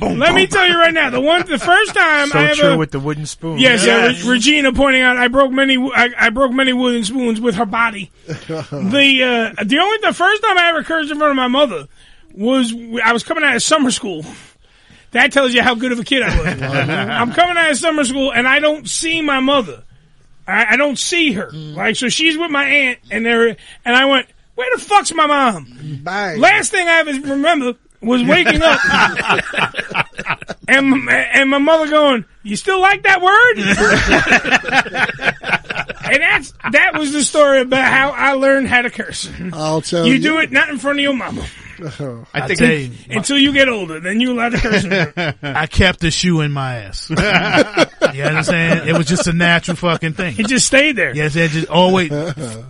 time. let me tell you right now. The one, the first time So I true ever. with the wooden spoon. Yes, yeah, Re- Regina pointing out I broke many I, I broke many wooden spoons with her body. <laughs> the uh, the only the first time I ever cursed in front of my mother was I was coming out of summer school. That tells you how good of a kid I was. <laughs> I'm coming out of summer school and I don't see my mother. I, I don't see her. Mm. Like so, she's with my aunt and there and I went, "Where the fuck's my mom?" Bang. Last thing I ever remember was waking up <laughs> and and my mother going, "You still like that word?" <laughs> and that's that was the story about how I learned how to curse. I'll tell You you. do it not in front of your mama. I think tell you, until you get older, then you allowed to curse. <laughs> I kept the shoe in my ass. <laughs> you understand? It was just a natural fucking thing. It just stayed there. Yes, it just always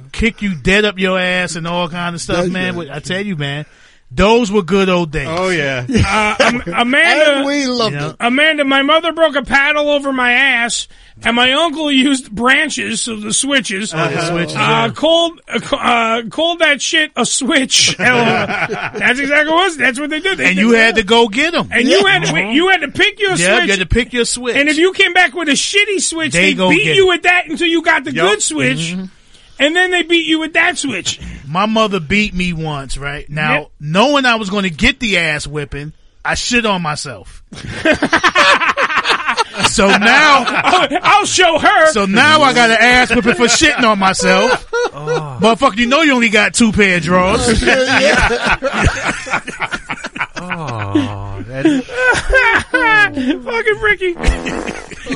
<laughs> kick you dead up your ass and all kind of stuff, man. I tell you, man, those were good old days. Oh yeah. <laughs> Uh, Am- Amanda, And we loved it. Amanda, my mother broke a paddle over my ass, and my uncle used branches, so the switches. Oh, the switches, Uh, yeah. called uh, uh, called that shit a switch. <laughs> That's exactly what it was. That's what they did. They and did you that. had to go get them. And you had to, you had to pick your Yeah, switch. you had to pick your switch. And if you came back with a shitty switch, They they, beat you it. with that until you got the Yup. good switch. Mhm. And then they beat you with that switch. My mother beat me once, right? Now, Yep. knowing I was going to get the ass whipping, I shit on myself. <laughs> so now, I'll, show her. so now I got an ass whipping for shitting on myself. Oh. Motherfucker, you know you only got two pair of drawers. <laughs> <laughs> Oh, that, Fucking Ricky.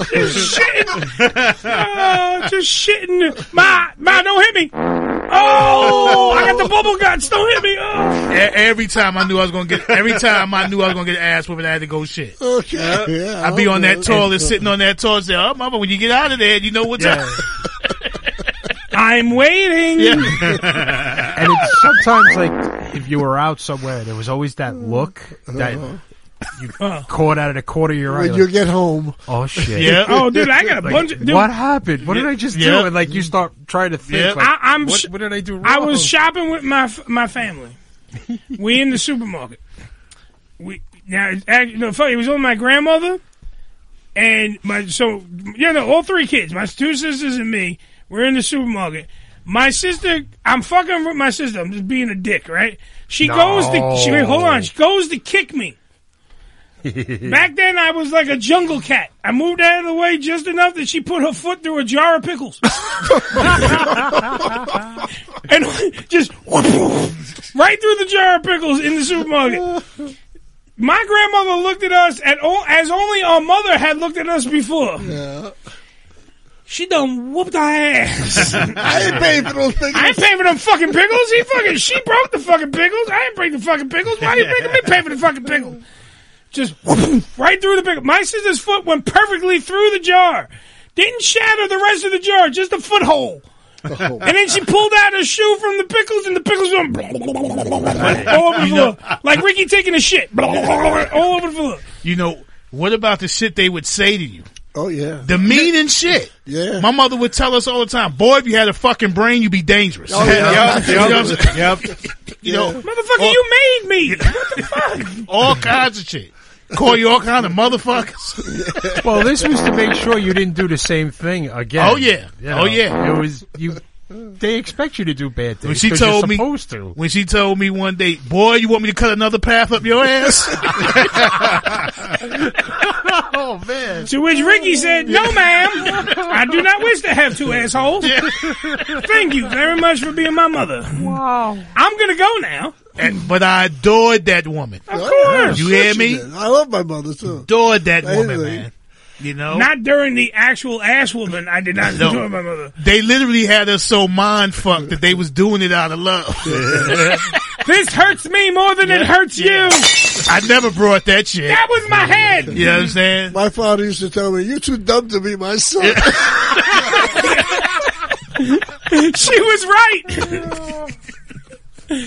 Just shitting. <laughs> Oh, just shitting. Ma, ma, don't hit me. Oh, I got the bubble guts. Don't hit me. Oh. E- every time I knew I was gonna get, every time I knew I was gonna get an ass whipping, I had to go shit. Okay. Yeah. I'd be on that toilet, sitting on that toilet, say, "Oh, mama, when you get out of there, you know what's Yeah. up." <laughs> I'm waiting. and it's sometimes like if you were out somewhere, there was always that look that you <laughs> caught out of the corner of your eye. When like, you get home. oh shit! Yeah. Oh, dude, I got a <laughs> Like, bunch of. Dude, what happened? What did I just do? And like you start trying to think, Yeah. like, I, I'm. what, sh- what did I do wrong? I was shopping with my my family. <laughs> we in the supermarket. We now it's act- no funny. It was with my grandmother and my so you know all three kids, my two sisters and me. We're in the supermarket. My sister, I'm fucking with my sister. I'm just being a dick, right? She goes to she wait, hold on. She goes to kick me. <laughs> Back then, I was like a jungle cat. I moved out of the way just enough that she put her foot through a jar of pickles. <laughs> and just right through the jar of pickles in the supermarket. My grandmother looked at us at all, as only our mother had looked at us before. Yeah. She done whooped our ass. I ain't paying for those things. I ain't paying for them fucking pickles. He fucking, she broke the fucking pickles. I ain't break the fucking pickles. Why are you making me pay for the fucking pickles? Just <laughs> right through the pickle. My sister's foot went perfectly through the jar. Didn't shatter the rest of the jar, just a foothold. Oh. And then she pulled out her shoe from the pickles, and the pickles went <laughs> all over the floor, like Ricky taking a shit, <laughs> all over the floor. You know, what about the shit they would say to you? Oh yeah. The meaning shit. Yeah. My mother would tell us all the time, boy, if you had a fucking brain, you'd be dangerous. Oh, yeah. You know what I'm? Yep. You know, Motherfucker, you made me. What the fuck? all kinds of shit. Call you all kind of motherfuckers. <laughs> well, this was to make sure you didn't do the same thing again. Oh, yeah. You Oh, yeah. It was you. They expect you to do bad things. When she 'cause you're told me, supposed to. when she told me one day, boy, you want me to cut another path up your ass? <laughs> <laughs> oh man! To which Ricky said, "No, ma'am, I do not wish to have two assholes. Yeah. Thank you very much for being my mother. Wow. I'm gonna go now. And- but I adored that woman. Of course. You hear me? I love my mother too. Adored that woman, man. You know? Not during the actual ass woman. I did not No. enjoy my mother. They literally had us so mind fucked that they was doing it out of love. <laughs> This hurts me more than it hurts you. I never brought that shit. That was my head. You know what I'm saying? My father used to tell me, "You're too dumb to be my son." <laughs> she was right.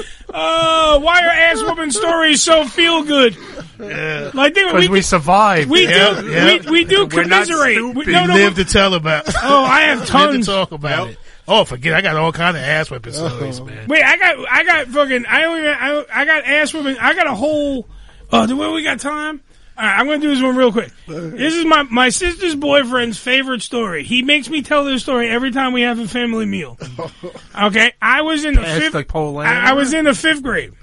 <laughs> Oh, why are ass whooping stories so feel good? Like they, Because we, survived. we Yeah, do yeah. we, we do We're not commiserate. We, We no, no, live to tell about. Oh, I have <laughs> live tons. to talk about it. Oh, forget! I got all kind of ass whipping uh-huh. stories, man. Wait, I got, I got fucking, I don't even, I, I got ass whipping. I got a whole. Oh, do we got time? All right, I'm going to do this one real quick. This is my my sister's boyfriend's favorite story. He makes me tell this story every time we have a family meal. <laughs> Okay, I was in the Past fifth. the pole I, I eh? was in the fifth grade.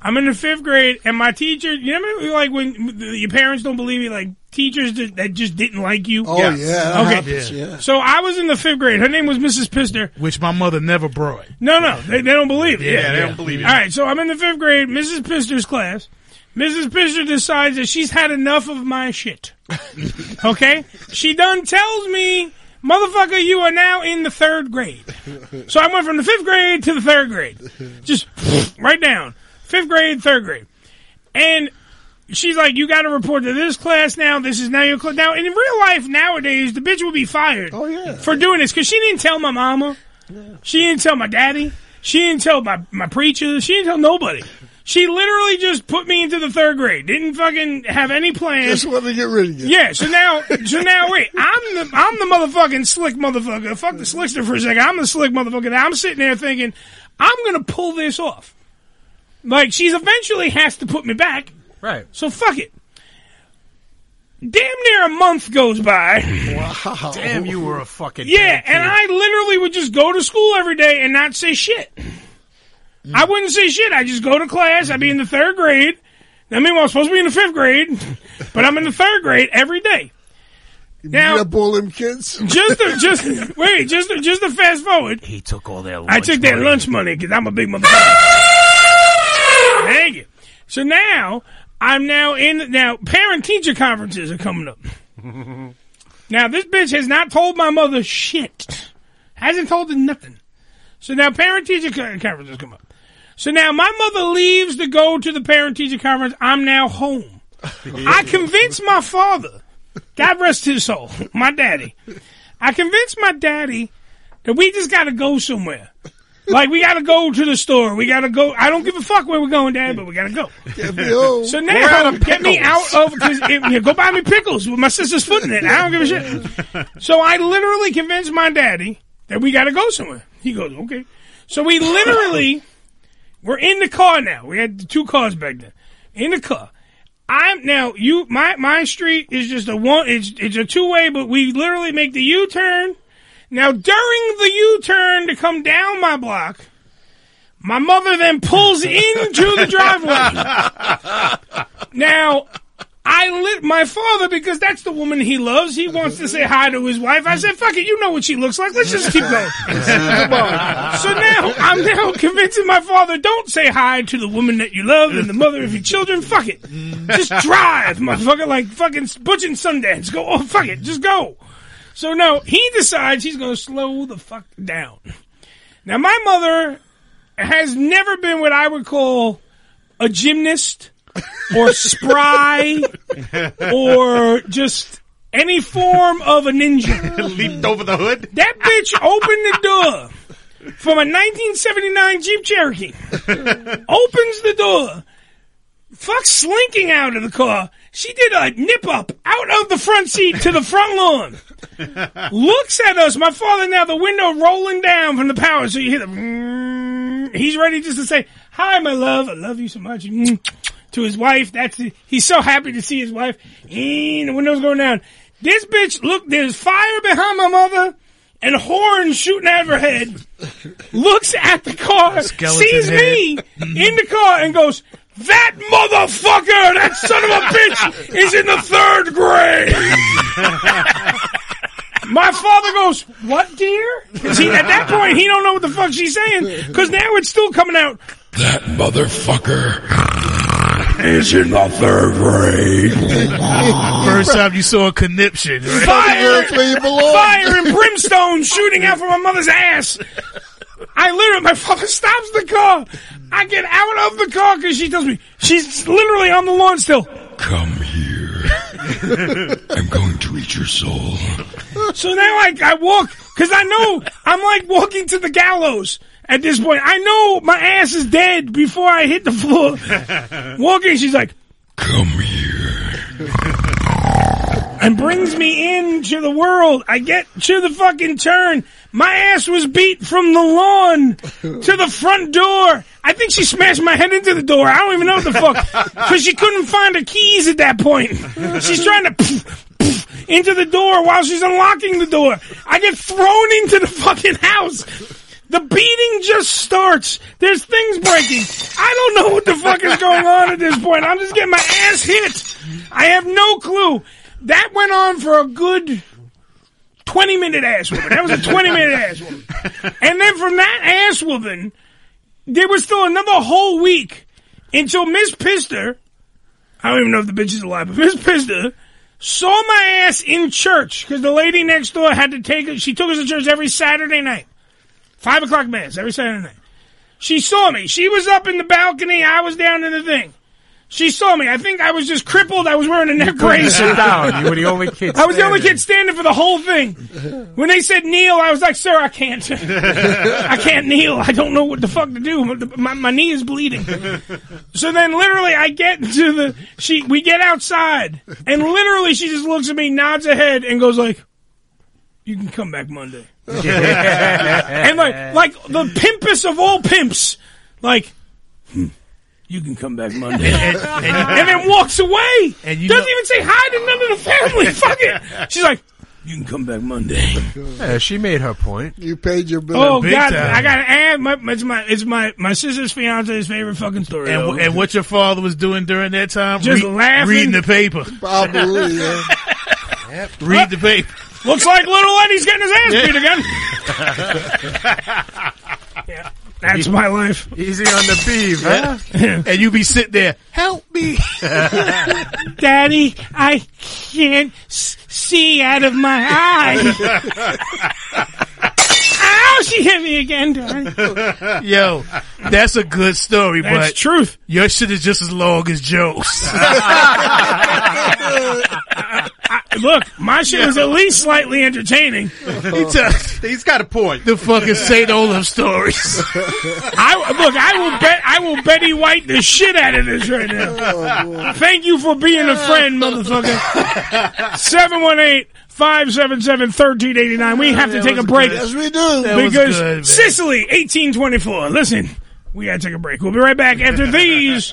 I'm in the fifth grade, and my teacher. You remember, like when your parents don't believe you, like teachers that, that just didn't like you. Oh, yeah, that Okay. happens, yeah. So I was in the fifth grade. Her name was Mrs. Pister. Which my mother never brought. No, no, they, they don't believe it. Yeah, they don't believe it. All right, so I'm in the fifth grade, Mrs. Pister's class. Mrs. Pister decides that she's had enough of my shit. <laughs> Okay? She done tells me, motherfucker, you are now in the third grade. So I went from the fifth grade to the third grade. Just <laughs> right down. fifth grade, third grade, and she's like, "You got to report to this class now. This is now your class." Now, in real life nowadays, the bitch would be fired. Oh yeah, for doing this because she didn't tell my mama, she didn't tell my daddy, she didn't tell my my preacher, she didn't tell nobody. She literally just put me into the third grade. Didn't fucking have any plans. Just wanted to get rid of you. Yeah, so now, so now, wait, I'm the, I'm the motherfucking slick motherfucker. Fuck the slickster for a second. I'm the slick motherfucker. Now I'm sitting there thinking, I'm gonna pull this off. Like, she's eventually has to put me back. Right. So fuck it. Damn near a month goes by. Wow. Damn, you were a fucking Yeah, bad kid. and I literally would just go to school every day and not say shit. I wouldn't say shit. I just go to class. I'd be in the third grade. I mean, I'm supposed to be in the fifth grade, <laughs> but I'm in the third grade every day. Now, up all them kids. Just to, just <laughs> wait, just to, just to fast forward. He took all their. I took their lunch money because I'm a big motherfucker. Thank you. So now I'm now in now parent teacher conferences are coming up. Now this bitch has not told my mother shit. Hasn't told her nothing. So now parent teacher conferences come up. So now my mother leaves to go to the parent teacher conference. I'm now home. <laughs> I convinced my father, God rest his soul, <laughs> my daddy. I convinced my daddy that we just got to go somewhere. Like we got to go to the store. We got to go. I don't give a fuck where we're going, Dad, but we got to go. Get me home. So now, get me out of because yeah, go buy me pickles with my sister's foot in it. I don't give a shit. <laughs> So I literally convinced my daddy that we got to go somewhere. He goes, okay. So we literally we're in the car now. We had two cars back then. In the car. I'm now you my my street is just a one it's it's a two way, but we literally make the U turn. Now during the U turn to come down my block, my mother then pulls <laughs> into the driveway. Now, I lit my father because that's the woman he loves. He wants to say hi to his wife. I said, "Fuck it, you know what she looks like. Let's just keep going." <laughs> Come on. So now I'm now convincing my father, "Don't say hi to the woman that you love and the mother of your children. Fuck it, just drive, motherfucker, like fucking Butch and Sundance. Go, oh fuck it, just go." So now he decides he's going to slow the fuck down. Now my mother has never been what I would call a gymnast or spry or just any form of a ninja. <laughs> Leaped over the hood. That bitch opened the door from a 1979 Jeep Cherokee. Opens the door. Fuck slinking out of the car. She did a nip up out of the front seat to the front lawn. Looks at us. My father now the window rolling down from the power, so you hear the. <laughs> He's ready just to say, "Hi, my love. I love you so much." To his wife. That's he's so happy to see his wife. And the window's going down. This bitch, look, there's fire behind my mother and horns shooting out of her head. Looks at the car, Skeleton sees me in the car, and goes, "That motherfucker, that son of a bitch, is in the third grade." <laughs> My father goes, "What, dear?" 'Cause he, at that point, he don't know what the fuck she's saying because now it's still coming out. That motherfucker is in the third grade. <laughs> First time you saw a conniption. right? Fire, That's where you belong. fire and <laughs> brimstone shooting out from my mother's ass. I literally, my father stops the car. I get out of the car because she tells me she's literally on the lawn still. Come here. <laughs> I'm going to eat your soul. So now I, I walk because I know I'm like walking to the gallows at this point. I know my ass is dead before I hit the floor. <laughs> Walking, she's like, Come here. <laughs> and brings me into the world. I get to the fucking turn. My ass was beat from the lawn to the front door. I think she smashed my head into the door. I don't even know what the fuck. <laughs> Because she couldn't find her keys at that point. She's trying to poof, poof into the door while she's unlocking the door. I get thrown into the fucking house. The beating just starts. There's things breaking. I don't know what the fuck is going on at this point. I'm just getting my ass hit. I have no clue. That went on for a good 20 minute ass whooping. That was a 20 minute ass whooping. And then from that ass whooping, there was still another whole week until Miss Pister, I don't even know if the bitch is alive, but Miss Pister saw my ass in church because the lady next door had to take it. She took us to church every Saturday night. Five o'clock mass every Saturday night. She saw me. She was up in the balcony. I was down in the thing. She saw me. I think I was just crippled. I was wearing a neck brace. sit <laughs> down. You were the only kid I was the only kid standing for the whole thing. When they said kneel, I was like, "Sir, I can't. <laughs> I can't kneel. I don't know what the fuck to do. My, my knee is bleeding." So then, literally, I get to the she. We get outside, and literally, she just looks at me, nods her head, and goes like, "You can come back Monday." <laughs> and like, like the pimpest of all pimps, like. "Hmm, You can come back Monday, <laughs> and, then walks away. And you doesn't know- even say hi to none of the family. <laughs> Fuck it. She's like, "You can come back Monday." Yeah, she made her point. You paid your bill. Oh God! I gotta add. My, it's my it's my my sister's fiance's favorite fucking story. And, though. and what your father was doing during that time? Just Read- laughing. reading the paper. Probably, yeah. Read the paper. Looks like little Eddie's getting his ass beat again. <laughs> yeah, that's my life. Easy on the beef, huh? and you be sitting there, help me. <laughs> Daddy, I can't s- see out of my eye. <laughs> Ow! She hit me again, darling. Yo, that's a good story, That's but truth. Your shit is just as long as Joe's. Look, my shit was at least slightly entertaining. He just- He's got a point. the fucking St. Olaf stories. I look. I will bet. I will Betty White the shit out of this right now. Oh, Thank you for being a friend, motherfucker. Seven one eight. 577-1389. We have to That take a break. good. Yes, we do. That because good. Sicily, 1824. Listen, we gotta take a break. We'll be right back after these.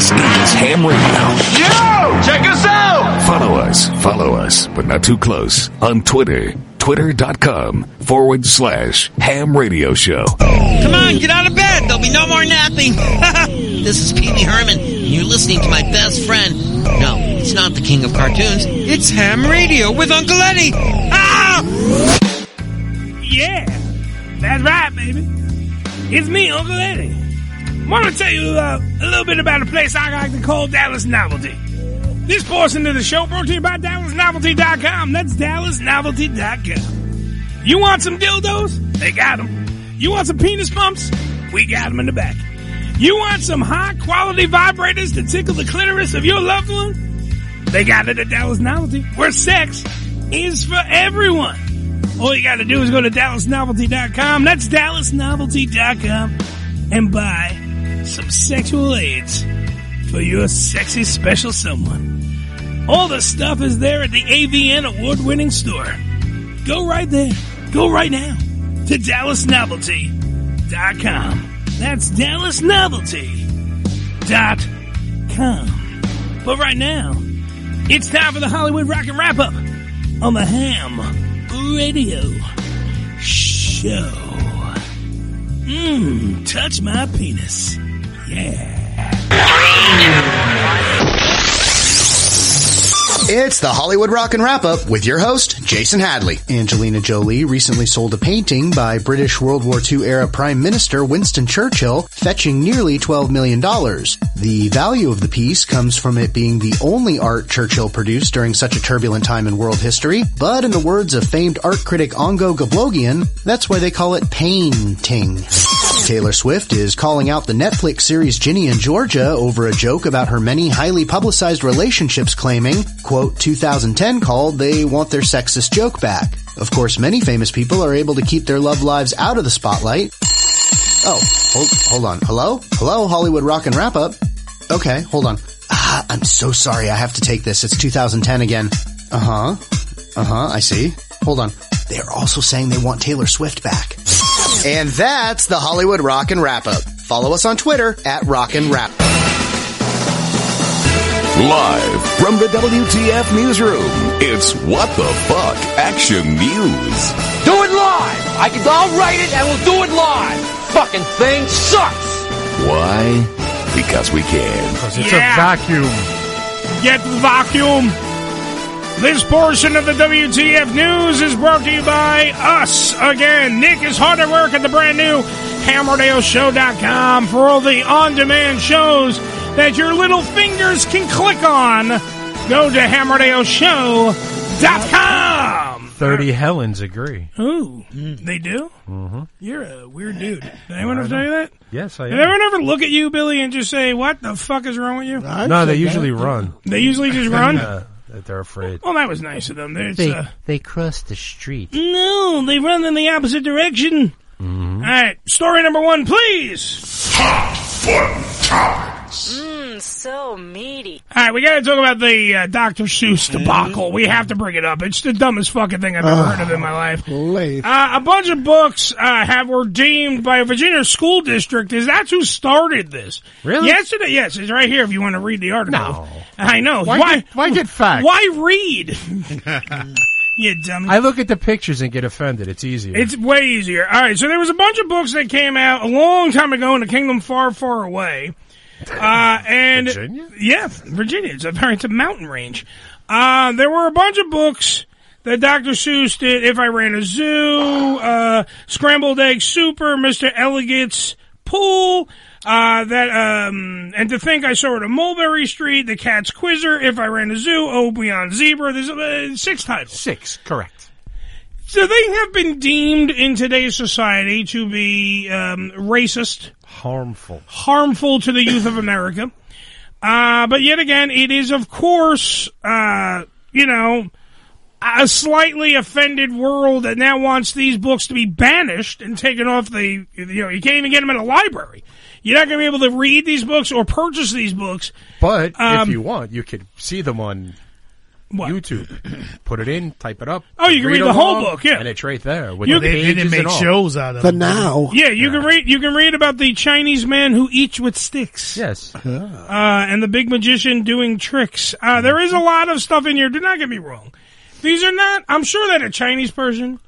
This is Ham Radio. Yo! Check us out! Follow us, follow us, but not too close on Twitter. Twitter.com forward slash ham radio show. Come on, get out of bed. There'll be no more napping. <laughs> this is Pee Wee Herman. and You're listening to my best friend. No, it's not the king of cartoons. It's Ham Radio with Uncle Eddie. Ah! Yeah, that's right, baby. It's me, Uncle Eddie. Want to tell you uh, a little bit about a place I like to call Dallas Novelty. This portion of the show brought to you by DallasNovelty.com. That's DallasNovelty.com. You want some dildos? They got them. You want some penis pumps? We got them in the back. You want some high quality vibrators to tickle the clitoris of your loved one? They got it at Dallas Novelty, where sex is for everyone. All you gotta do is go to DallasNovelty.com. That's DallasNovelty.com and buy some sexual aids for your sexy special someone. All the stuff is there at the AVN award winning store. Go right there. Go right now to DallasNovelty.com. That's DallasNovelty.com. But right now, it's time for the Hollywood Rock and Wrap Up on the Ham Radio. Show. Mmm, touch my penis. Yeah. It's the Hollywood Rock and Wrap Up with your host, Jason Hadley. Angelina Jolie recently sold a painting by British World War II era Prime Minister Winston Churchill, fetching nearly $12 million. The value of the piece comes from it being the only art Churchill produced during such a turbulent time in world history, but in the words of famed art critic Ongo Gablogian, that's why they call it painting. Taylor Swift is calling out the Netflix series Ginny and Georgia over a joke about her many highly publicized relationships claiming, quote, 2010 called they want their sexist joke back. Of course, many famous people are able to keep their love lives out of the spotlight. Oh, hold, hold on. Hello? Hello, Hollywood Rock and Wrap Up. Okay, hold on. Ah, I'm so sorry. I have to take this. It's 2010 again. Uh huh. Uh huh. I see. Hold on. They're also saying they want Taylor Swift back. And that's the Hollywood Rock and Wrap Up. Follow us on Twitter at Rock and Wrap. Live from the WTF newsroom, it's What the Fuck Action News. Do it live! I can, I'll write it and we'll do it live! Fucking thing sucks! Why? Because we can. Because it's Yeah. a vacuum. Get the vacuum. This portion of the WTF News is brought to you by us again. Nick is hard at work at the brand new HamRadioShow.com for all the on-demand shows that your little fingers can click on. Go to HamRadioShow.com. Thirty Helens agree. Ooh, they do? Mm-hmm. You're a weird dude. Did anyone ever tell you that? Yes, I Did am. anyone ever look at you, Billy, and just say, "What the fuck is wrong with you"? No, they usually run. They usually just run. Yeah, that they're afraid. Well, that was nice of them. It's, They- uh, they cross the street. no, they run in the opposite direction. Mm-hmm. All right, story number one, please. Mmm, so meaty. All right, we got to talk about the uh, Dr. Seuss debacle. We have to bring it up. It's the dumbest fucking thing I've ever heard of in my life. Uh, a bunch of books uh, have were deemed by a Virginia school district. Is that's who started this? Really? Yesterday, yes, it's right here. If you want to read the article, No. I know. Why Why? get- why get facts? Why read? <laughs> you dummy. I look at the pictures and get offended. It's easier. It's way easier. All right, so there was a bunch of books that came out a long time ago in a kingdom far, far away. <laughs> Uh, and Virginia? Yeah, Virginia. It's a very it's a mountain range. Uh, there were a bunch of books that Dr. Seuss did. If I Ran a Zoo, uh, Scrambled Egg Super, McElligot's Pool. Uh, that, um, and to think I saw it on Mulberry Street, The Cat's Quizzer, If I Ran a Zoo, Oh Beyond Zebra. There's uh, six titles. Six, correct. So they have been deemed in today's society to be um, racist, Harmful. harmful to the youth of America. Uh, but yet again, it is of course, uh, you know, a slightly offended world that now wants these books to be banished and taken off the, you know, you can't even get them in a library. You're not going to be able to read these books or purchase these books. But Um, if you want, you could see them on YouTube. Put it in, type it up. Oh, you can read the whole book, yeah. and it's right there. With You- the They didn't make and shows out of For it. now. Yeah, you can read. You can read about the Chinese man who eats with sticks. Yes. uh, and the big magician doing tricks. Uh, there is a lot of stuff in here. Do not get me wrong. These are not. I'm sure that a Chinese person,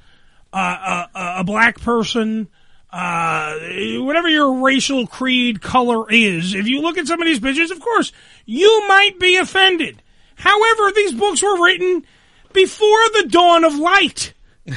uh, a, a black person, uh, whatever your racial creed, color is, if you look at some of these pictures, of course, you might be offended. However, these books were written before the dawn of light. <laughs>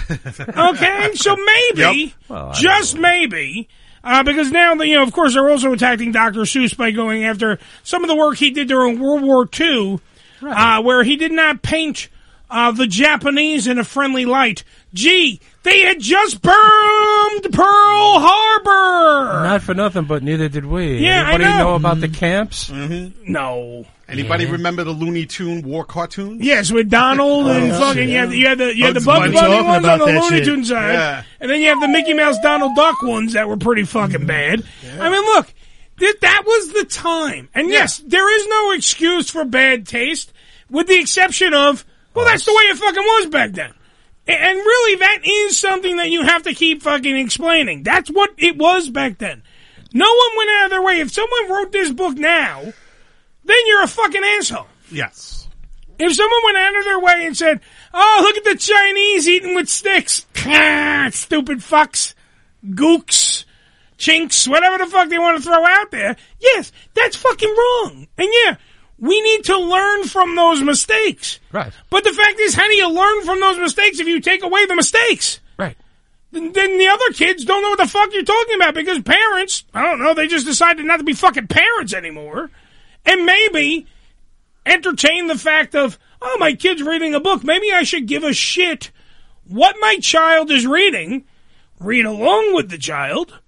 Okay, so maybe, Well, I just maybe, uh, because now, you know, of course, they're also attacking Dr. Seuss by going after some of the work he did during World War II, uh, where he did not paint uh, the Japanese in a friendly light. Gee, they had just bombed Pearl Harbor. Not for nothing, but neither did we. Yeah, I Anybody know. about the camps? Mm-hmm. No. Anybody Yeah. remember the Looney Tune war cartoon? Yes, with Donald oh, and Oh, fucking shit. you had, you had the you had the Bugs Bugs Bunny. Bunny Talking ones on about the that Looney shit. Tune side, Yeah. and then you have the Mickey Mouse Donald Duck ones that were pretty fucking mm-hmm. bad. I mean, look, th- that was the time, and yes, there is no excuse for bad taste, with the exception of well, that's the way it fucking was back then. And really, that is something that you have to keep fucking explaining. That's what it was back then. No one went out of their way. If someone wrote this book now, then you're a fucking asshole. Yes. If someone went out of their way and said, "Oh, look at the Chinese eating with sticks," <laughs> stupid fucks, gooks, chinks, whatever the fuck they want to throw out there. Yes, that's fucking wrong. And yeah, we need to learn from those mistakes. Right. But the fact is, how do you learn from those mistakes if you take away the mistakes? Right. Then then the other kids don't know what the fuck you're talking about because parents, I don't know, they just decided not to be fucking parents anymore. And maybe entertain the fact of, oh, my kid's reading a book. Maybe I should give a shit what my child is reading, read along with the child,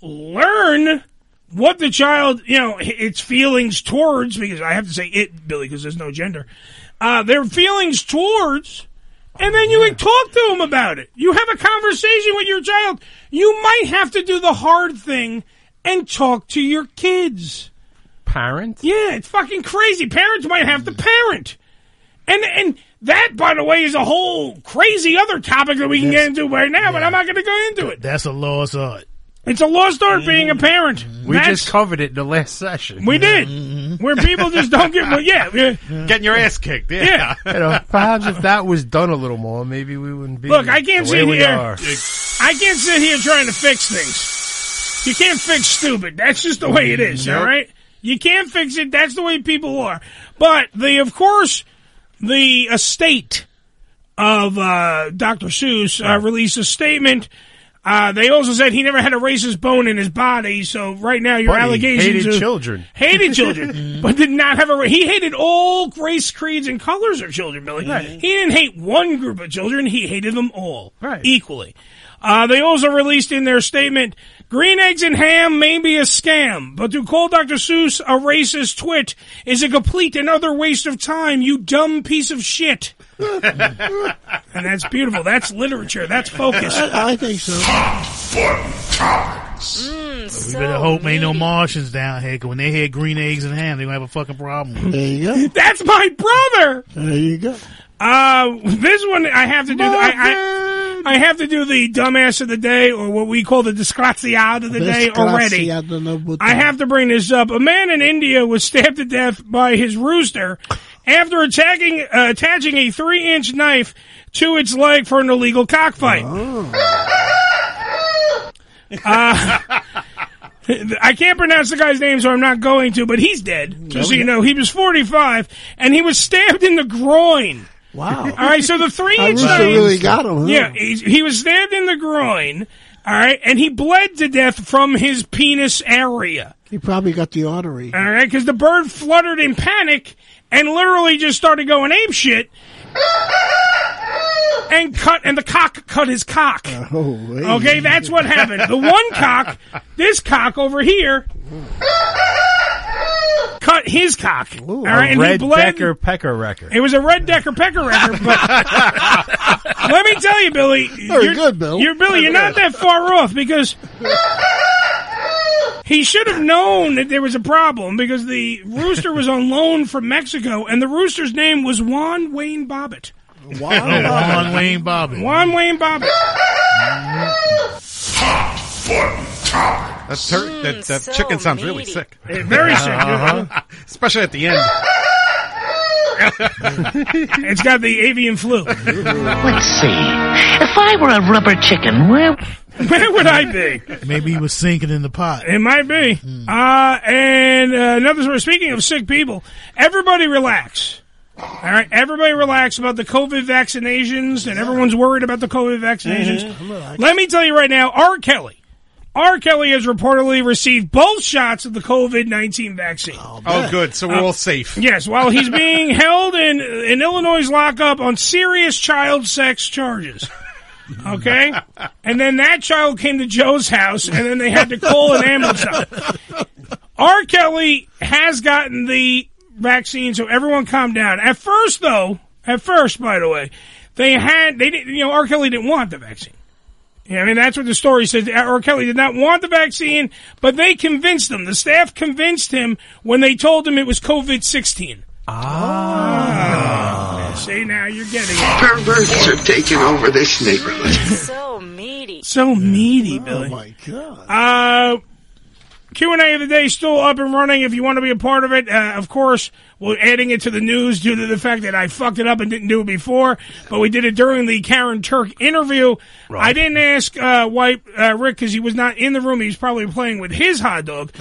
learn what the child, you know, its feelings towards, because I have to say it, Billy, because there's no gender, uh, their feelings towards, and then you would talk to them about it. You have a conversation with your child. You might have to do the hard thing and talk to your kids. Parent? Yeah, it's fucking crazy. Parents might have to parent. And and that, by the way, is a whole crazy other topic that we can get into right now, but I'm not going to go into it. That's a lost art. It's a lost art being a parent. We That's- just covered it in the last session. we did where people just don't get. Well, yeah, yeah. Getting your ass kicked. Yeah. <laughs> You know, perhaps if that was done a little more, maybe we wouldn't be. Look, I can't the way sit we here. are. I can't sit here trying to fix things. You can't fix stupid. That's just the way it is. All Nope. right. You can't fix it. That's the way people are. But the, of course, the estate of uh, Dr. Seuss uh, released a statement. Uh, they also said he never had a racist bone in his body. So right now, your allegations hated of- children. <laughs> hated children, <laughs> but did not have a. He hated all race, creeds, and colors of children. Billy, he didn't hate one group of children. He hated them all equally. Uh, they also released in their statement, "Green eggs and ham may be a scam, but to call Dr. Seuss a racist twit is a complete and utter waste of time. You dumb piece of shit." <laughs> and that's beautiful. That's literature. That's focus. I, I think so. we better hope ain't no Martians down here, 'cause when they hear green eggs and ham, they gonna have a fucking problem. There you go. <laughs> That's my brother. There you go. Uh, this one I have to do. The, I, I, I have to do the dumbass of the day, or what we call the disgraziad of the day already. I have to bring this up. A man in India was stabbed to death by his rooster after attacking, uh, attaching a three-inch knife to its leg for an illegal cockfight. <laughs> Uh, <laughs> I can't pronounce the guy's name, so I'm not going to, but he's dead. Just so you know, he was 45, and he was stabbed in the groin. Wow. All right, so the <laughs> three inch knife. really got him, huh? Yeah, he, he was stabbed in the groin. All right, and he bled to death from his penis area. He probably got the artery. All right, because the bird fluttered in panic and literally just started going ape shit. And cut, and the cock cut his cock. Oh, Okay, that's what happened. The one cock, this cock over here, cut his cock. All right, a and he red bled. Decker Pecker record. It was a red Decker Pecker record, but <laughs> let me tell you, Billy. Very you're, good, Bill. You're Billy. You're not that far off because he should have known that there was a problem because the rooster was on loan from Mexico, and the rooster's name was Juan Wayne Bobbitt. Juan Wayne Bobbitt. Juan Wayne Bobbitt. Mm-hmm. That, tur- that, that so chicken sounds really meaty. sick. Eh, very sick, Uh-huh. <laughs> Especially at the end. <laughs> it's got the avian flu. Let's see. If I were a rubber chicken, where <laughs> Where would I be? Maybe he was sinking in the pot. It might be. Uh, and uh, another story. Speaking of sick people, everybody relax. All right, everybody relax about the COVID vaccinations, and everyone's worried about the COVID vaccinations. Let me tell you right now, R. Kelly, R. Kelly has reportedly received both shots of the COVID nineteen vaccine. Oh, good. So we're Uh, all safe. Yes, while he's <laughs> being held in in Illinois' lockup on serious child sex charges. Okay, <laughs> and then that child came to Joe's house, and then they had to call an ambulance. R. Kelly has gotten the vaccine, so everyone calm down. At first, though, at first, by the way, they had they didn't. You know, R. Kelly didn't want the vaccine. Yeah, I mean that's what the story says. R. Kelly did not want the vaccine, but they convinced him. The staff convinced him when they told him it was COVID sixteen. Ah. See now you're getting it. Perverts are taking over this neighborhood. So meaty. So meaty, Billy. Oh my god. Uh, Q and A of the day still up and running. If you want to be a part of it, uh, of course, we're adding it to the news due to the fact that I fucked it up and didn't do it before. But we did it during the Karyn Turk interview. I didn't ask uh, White uh, Rick because he was not in the room. He was probably playing with his hot dog. <laughs>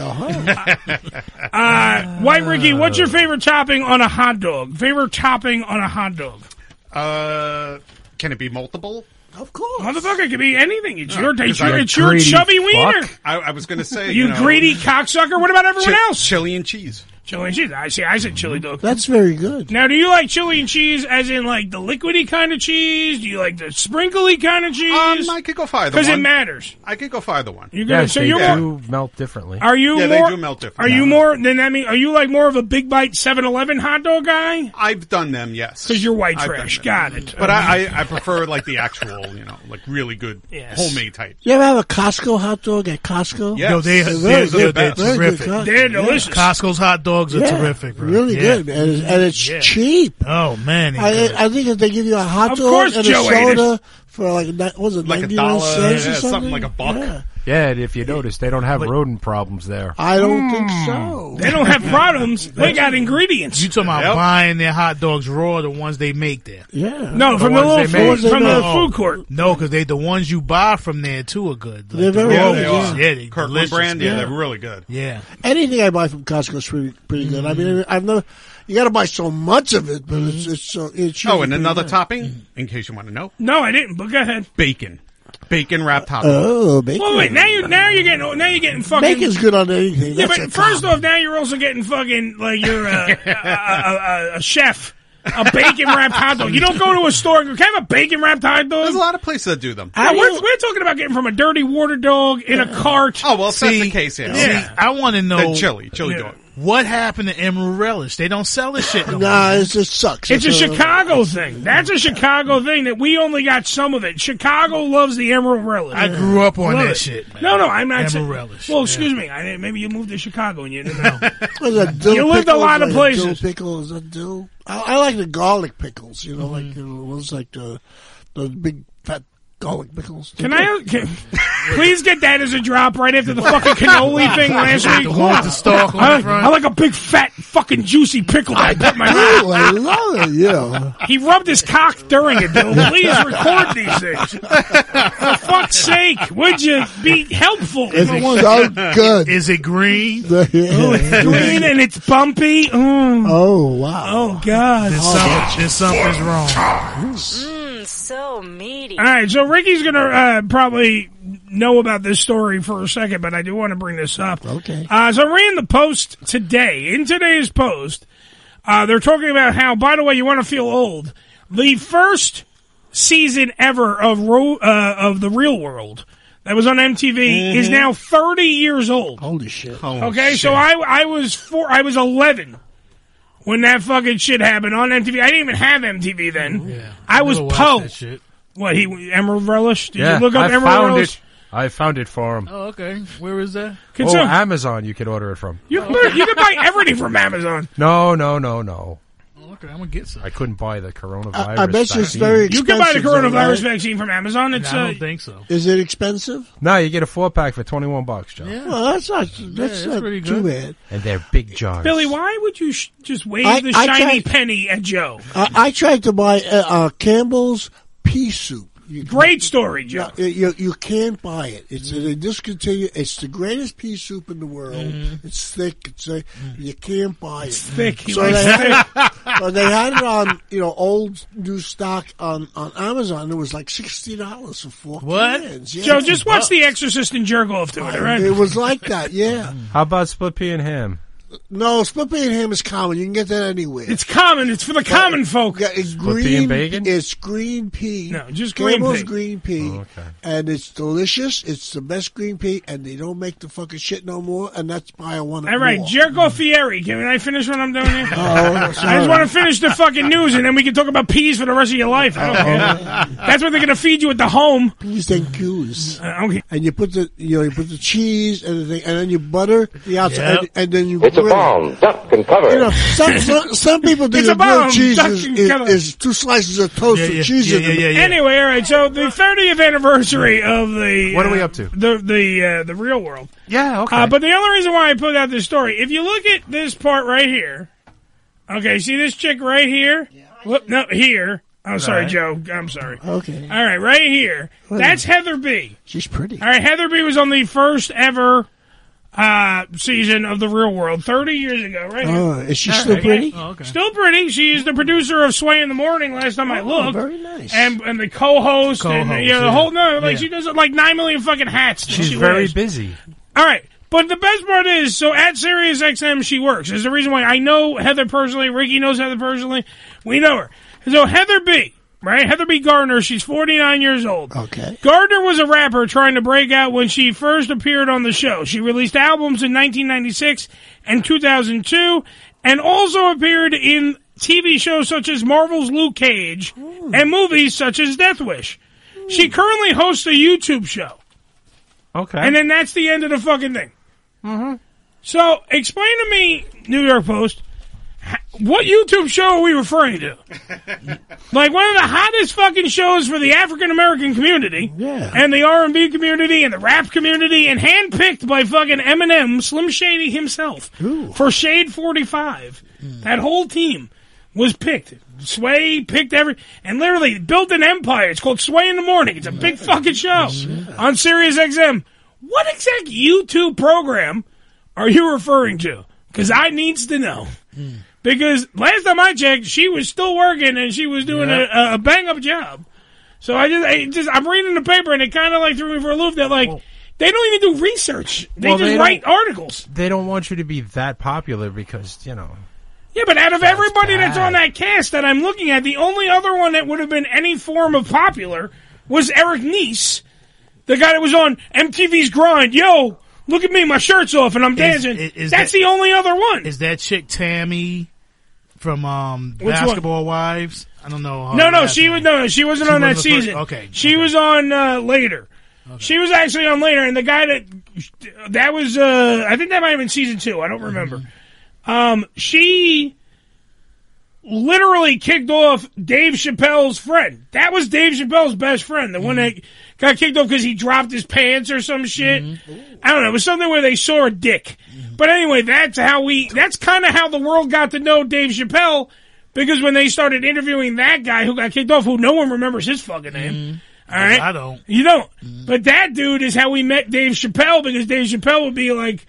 Uh, White Ricky, what's your favorite topping on a hot dog? Favorite topping on a hot dog? Uh, can it be multiple? Of course. Motherfucker, it could be anything. It's No, your, because it's your, it's your greedy chubby wiener. I, I was going to say, You, you, know, greedy cocksucker. What about everyone chi- else? Chili and cheese. Chili and cheese. I see. I said chili dog. That's very good. Now, do you like chili and cheese as in like the liquidy kind of cheese? Do you like the sprinkly kind of cheese? Um, I could go fire the Because it one. matters. I could go fire the one. You're gonna, Yes, so they you're more. do melt differently. Are you Yeah, they more? do melt different. Are you more? Then that mean? Are you like more of a big bite 7-Eleven hot dog guy? I've done them, yes. Because you're white I've done trash. them. Got it. But I, I, I prefer like the actual, you know, like really good <laughs> Yes. homemade type. You ever have a Costco hot dog at Costco? Yes. Yo, they, They're they're, they're, good. they're Very good terrific. Costco. They're delicious. Costco's hot dogs are Yeah, terrific, bro. Really Yeah. good, and it's, and it's Yeah. cheap. Oh man, I. I think if they give you a hot dog course and Joe a soda for like what was it Like a dollar, cents or something something like a buck. Yeah. Yeah, if you notice, they don't have rodent problems there. I don't Hmm. think so. They don't have problems. They got ingredients. you talking about Yep. buying their hot dogs raw, the ones they make there? Yeah, No, from the ones little they make. food, from the food court. No, because they the ones you buy from there too are good. Like They're the very raw good, ones, yeah. Yeah, they Kirkland delicious. brand, yeah, Yeah. they're really good. Yeah. Anything I buy from Costco is pretty pretty good. I mean, I've never. You got to buy so much of it, but it's it's so it's. Oh, usually and pretty another good. topping, in case you want to know, No, I didn't. But go ahead. bacon, bacon wrapped hot dog. Oh, bacon. Well, wait. Now you now you're getting now you're getting fucking. Bacon's good on anything. Yeah, That's but a first off, now you're also getting fucking like you're a, a, a, a, a chef. A bacon wrapped hot dog. You don't go to a store and go, can I have a bacon wrapped hot dog? There's a lot of places that do them. No, we're, we're talking about getting from a dirty water dog in a cart. Oh well, if that's See, the case, yeah. See, I want to know Then chili, chili Yeah. dog. What happened to Emerald Relish. They don't sell this shit no. Nah, it just sucks. It's a It's Chicago thing. That's a Chicago thing that we only got some of it. Chicago loves the Emerald Relish. I grew up on Love that it. shit. Man. No, no, I'm not Emerald saying. Relish. Well, excuse me. I, maybe you moved to Chicago and you didn't know. What is that, dill You lived a lot of Like places. Dill pickle is that dill? I, I like the garlic pickles. You know, like Mm-hmm. you know, ones like the the big fat garlic pickles. Can I? Can, please get that as a drop right after the fucking cannoli <laughs> thing last week. The the stalk on I, the front. I like a big fat fucking juicy pickle I put in my mouth. Ooh, I love it. Yeah. He rubbed his cock during it, Bill. Please <laughs> record these things. For fuck's sake, would you be helpful? It's for once? so good. Is it green? <laughs> Oh, it's green and it's bumpy. Mm. Oh wow. Oh God. Then, some, then something's wrong. So meaty. All right, so Ricky's gonna uh, probably know about this story for a second, but I do want to bring this up. Okay. Uh, so I ran the post today. In today's post, uh, they're talking about how, by the way, you want to feel old. The first season ever of Ro- uh, of the Real World that was on MTV is now 30 years old. Holy shit. Okay, so I I was four, I was 11 when that fucking shit happened on MTV. I didn't even have MTV then. I was Never Poe. What he Emerald Relish? Did yeah, you look up I Emerald found Relish? it. I found it for him. Oh, okay. Where is that? Can oh, Amazon, you could order it from. you can buy, you can buy everything from Amazon. No, no, no, no. Okay, I'm gonna get some. I couldn't buy the coronavirus. I, I bet you it's vaccine. very You expensive. can buy the though, coronavirus right? vaccine from Amazon. It's I uh, don't think so. Is it expensive? No, you get a four pack for twenty one bucks, Joe. Yeah. Well, that's not that's that's not pretty too good. bad. And they're big jars. Billy. Why would you sh- just wave I- the I shiny tried- penny at Joe? I, I tried to buy uh, uh, Campbell's pea soup. You, Great story, Joe. you, you, you can't buy it. It's mm-hmm. they discontinued. It's the greatest pea soup in the world. Mm-hmm. It's thick. It's a, mm-hmm. you can't buy it. Thick. He So they, thick. had, but they <laughs> had it on you know old new stock on on Amazon. It was like sixty dollars for four What? cans. Yeah. Joe, just watch The Exorcist and jerk off to it, all right? It was like that. Yeah. How about split pea and ham? No, split pea and ham is common. You can get that anywhere. It's common. It's for the common folk. Yeah, it's Split green. pea and bacon? It's green pea. No, just green Campbell's pea. green pea, Oh, okay. and it's delicious. It's the best green pea, and they don't make the fucking shit no more. And that's why I want it All right, more. jerk off Fieri. Can I finish what I'm doing here? <laughs> Oh, I just want to finish the fucking news, and then we can talk about peas for the rest of your life. I don't care. That's what they're going to feed you at the home. Peas and cues. Uh, okay. And you put the you know you put the cheese and the thing, and then you butter the outside, Yep. and, and then you It's a bomb. Duck and cover. You know, some, <laughs> some, some people think It's a a grilled bomb. cheese Duck is, and is, cover. is two slices of toast with cheese in them. Anyway, all right. So the 30th anniversary of the What are we uh, up to? The the uh, the real world. Yeah, okay. Uh, but the only reason why I put out this story, if you look at this part right here, okay, see this chick right here? Whoop, no, here. I'm oh, sorry, Right. Joe. I'm sorry. Okay. All right, right here. That's Heather B. She's pretty. All right, Heather B was on the first ever uh, season of The Real World 30 years ago, right? here. Oh, is she All still right. pretty? Still pretty. She is the producer of Sway in the Morning. Last time I Oh, looked, very nice. And and the co-host, and Co-host, you know, the yeah. whole no, like Yeah. she does like nine million fucking hats. She's she very wears. busy. All right. But the best part is, so at Sirius XM, she works. There's the reason why I know Heather personally. Ricky knows Heather personally. We know her. So Heather B, right? Heather B. Gardner. She's 49 years old. Okay. Gardner was a rapper trying to break out when she first appeared on the show. She released albums in 1996 and 2002, and also appeared in TV shows such as Marvel's Luke Cage and movies such as Death Wish. She currently hosts a YouTube show. Okay. And then that's the end of the fucking thing. Mm-hmm. So, explain to me, New York Post, h- what YouTube show are we referring to? <laughs> like one of the hottest fucking shows for the African American community, Yeah. and the R and B community, and the rap community, and handpicked by fucking Eminem, Slim Shady himself, for Shade Forty Five. Hmm. That whole team was picked. Sway picked every, and literally built an empire. It's called Sway in the Morning. It's a big fucking show on Sirius XM. What exact YouTube program are you referring to? Because I needs to know. Hmm. Because last time I checked, she was still working and she was doing a, a bang up job. So I just, I just, I'm reading the paper and it kind of like threw me for a loop that like they don't even do research. They Well, just they write articles. They don't want you to be that popular because you know. Yeah, but out of everybody that's on that cast that I'm looking at, the only other one that would have been any form of popular was Eric Nies, the guy that was on MTV's Grind. Yo, look at me, my shirt's off and I'm dancing. is- is that's that- the only other one. Is that chick Tami from um, Which one? Basketball Wives? I don't know. no, no, she name. was no, she wasn't She on that wasn't first- season. okay, she was on uh, later. She was actually on later, and the guy that that was, uh, I think that might have been season two. I don't remember. Mm-hmm. Um, she literally kicked off Dave Chappelle's friend. That was Dave Chappelle's best friend, the one that got kicked off because he dropped his pants or some shit. Mm-hmm. I don't know. It was something where they saw a dick. Mm-hmm. But anyway, that's how we. That's kind of how the world got to know Dave Chappelle because when they started interviewing that guy who got kicked off, who no one remembers his fucking name. Mm-hmm. All right, I don't. You don't. But that dude is how we met Dave Chappelle because Dave Chappelle would be like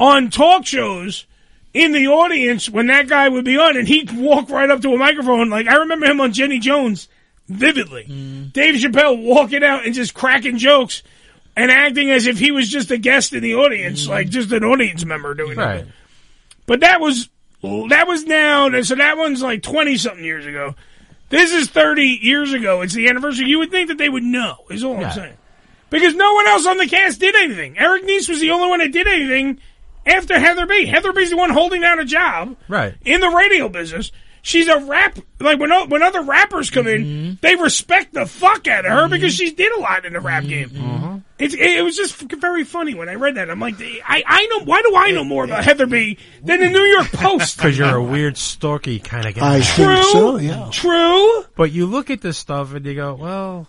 on talk shows in the audience when that guy would be on, and he'd walk right up to a microphone. Like I remember him on Jenny Jones vividly. Mm. Dave Chappelle walking out and just cracking jokes and acting as if he was just a guest in the audience, mm. like just an audience member doing Right. it. But that was that was now so that one's like twenty something years ago. This is thirty years ago. It's the anniversary. You would think that they would know. Is all Yeah. I'm saying. Because no one else on the cast did anything. Eric Nies was the only one that did anything after Heather B. Heather B's the one holding down a job Right. in the radio business. She's a rap like when when other rappers come in, mm-hmm. they respect the fuck out of her mm-hmm. because she did a lot in the rap mm-hmm. game. Uh-huh. It's, it, it was just f- very funny when I read that. I'm like, I, I know why do I know more about Heather B than the New York <laughs> Post? Because you're a weird, stalky kind of guy. I think so, yeah. True. But you look at this stuff and you go, well,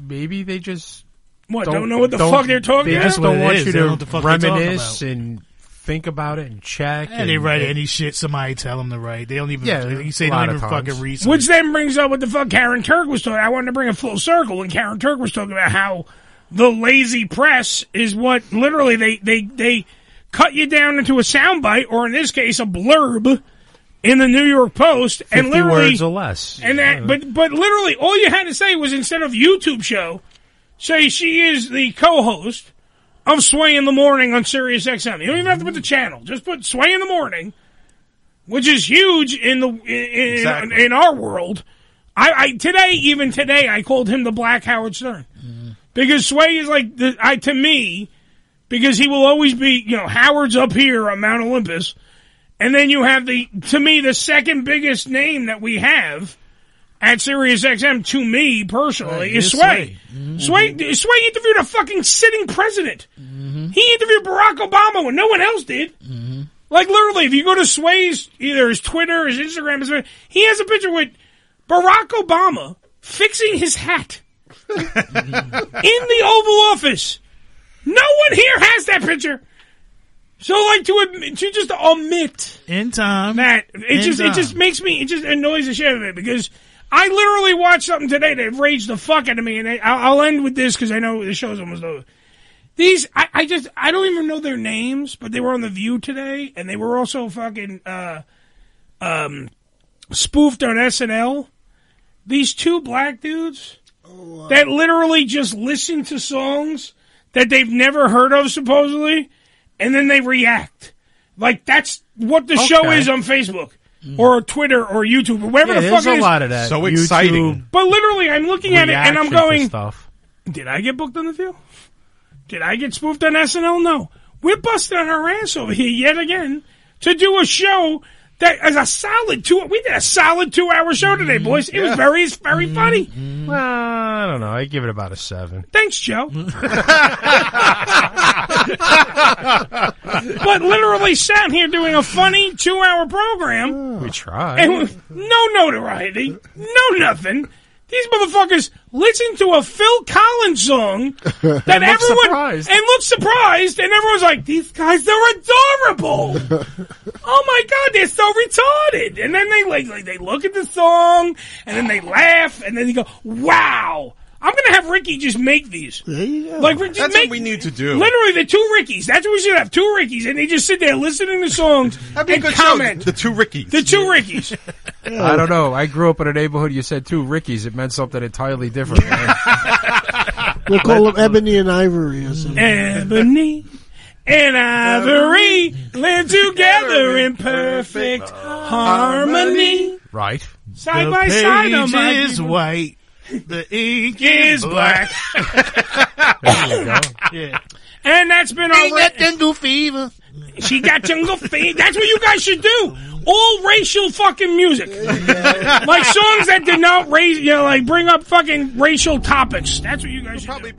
maybe they just What, don't know what the fuck they're talking They about? just don't want you to don't know what the fuck they're talking reminisce and think about it and check. And they write any shit somebody tell them to write. They don't even. Yeah, you say they don't even times. fucking research. Which then brings up what the fuck Karyn Turk was talking. I wanted to bring a full circle when Karyn Turk was talking about how the lazy press is what literally they they they cut you down into a soundbite or in this case a blurb in the New York Post and literally words or less. and that but but literally all you had to say was instead of YouTube show, say she is the co-host of Sway in the Morning on Sirius XM. You don't even have to put the channel. Just put Sway in the Morning, which is huge in the in, in, Exactly. in our world. I, I today even today I called him the Black Howard Stern because Sway is like the, I to me because he will always be you know Howard's up here on Mount Olympus, and then you have the to me the second biggest name that we have at Sirius XM to me personally Right, is Sway. Sway. Mm-hmm. Sway Sway interviewed a fucking sitting president mm-hmm. He interviewed Barack Obama when no one else did. Mm-hmm. Like literally, if you go to Sway's either his Twitter, his Instagram, his, he has a picture with Barack Obama fixing his hat <laughs> in the Oval Office. No one here has that picture. So like to admit, to just omit in time that it In just time. it just makes me it just annoys the shit out of me because I literally watched something today that raged the fuck out of me, and I, I'll I'll end with this because I know the show's almost over. These I, I just I don't even know their names, but they were on the View today, and they were also fucking uh, um, spoofed on SNL. These two black dudes that literally just listen to songs that they've never heard of, supposedly, and then they react. Like that's what the show is on Facebook Mm-hmm. or Twitter or YouTube or wherever Yeah, the fuck there's it a is. lot of that. So YouTube, exciting. But literally, I'm looking at it and I'm reaction to going, stuff. did I get booked on the View? Did I get spoofed on SNL? No. We're busting our ass over here yet again to do a show that is a solid two. We did a solid two hour show mm-hmm. today, boys. It was Yeah. very, very mm-hmm. funny. Well, I don't know. I give it about a seven. Thanks, Joe. <laughs> <laughs> <laughs> but literally sat here doing a funny two hour program. We tried. And no notoriety, no nothing. These motherfuckers listen to a Phil Collins song <laughs> that look everyone surprised. and look surprised, and everyone's like, "These guys, they're adorable." <laughs> oh my god, they're so retarded. And then they like, like they look at the song, and then they laugh, and then they go, "Wow." I'm gonna have Ricky just make these. Like, just That's make, what we need to do. Literally, the two Rickies. That's what we should have. Two Rickies, and they just sit there listening to songs <laughs> That'd be a and good comment. show. The two Rickies. The two Rickies. <laughs> I don't know. I grew up in a neighborhood. You said two Rickies. It meant something entirely different. <laughs> man. We'll call them Ebony and Ivory or something. Ebony and Ivory live together in perfect harmony. right. Side the by page side on my is white. The ink is black. <laughs> There you go. <laughs> yeah. And that's been our. Ain't that jungle fever? She got jungle fever. That's what you guys should do. All racial fucking music, like songs that did not raise, you know, like bring up fucking racial topics. That's what you guys should do.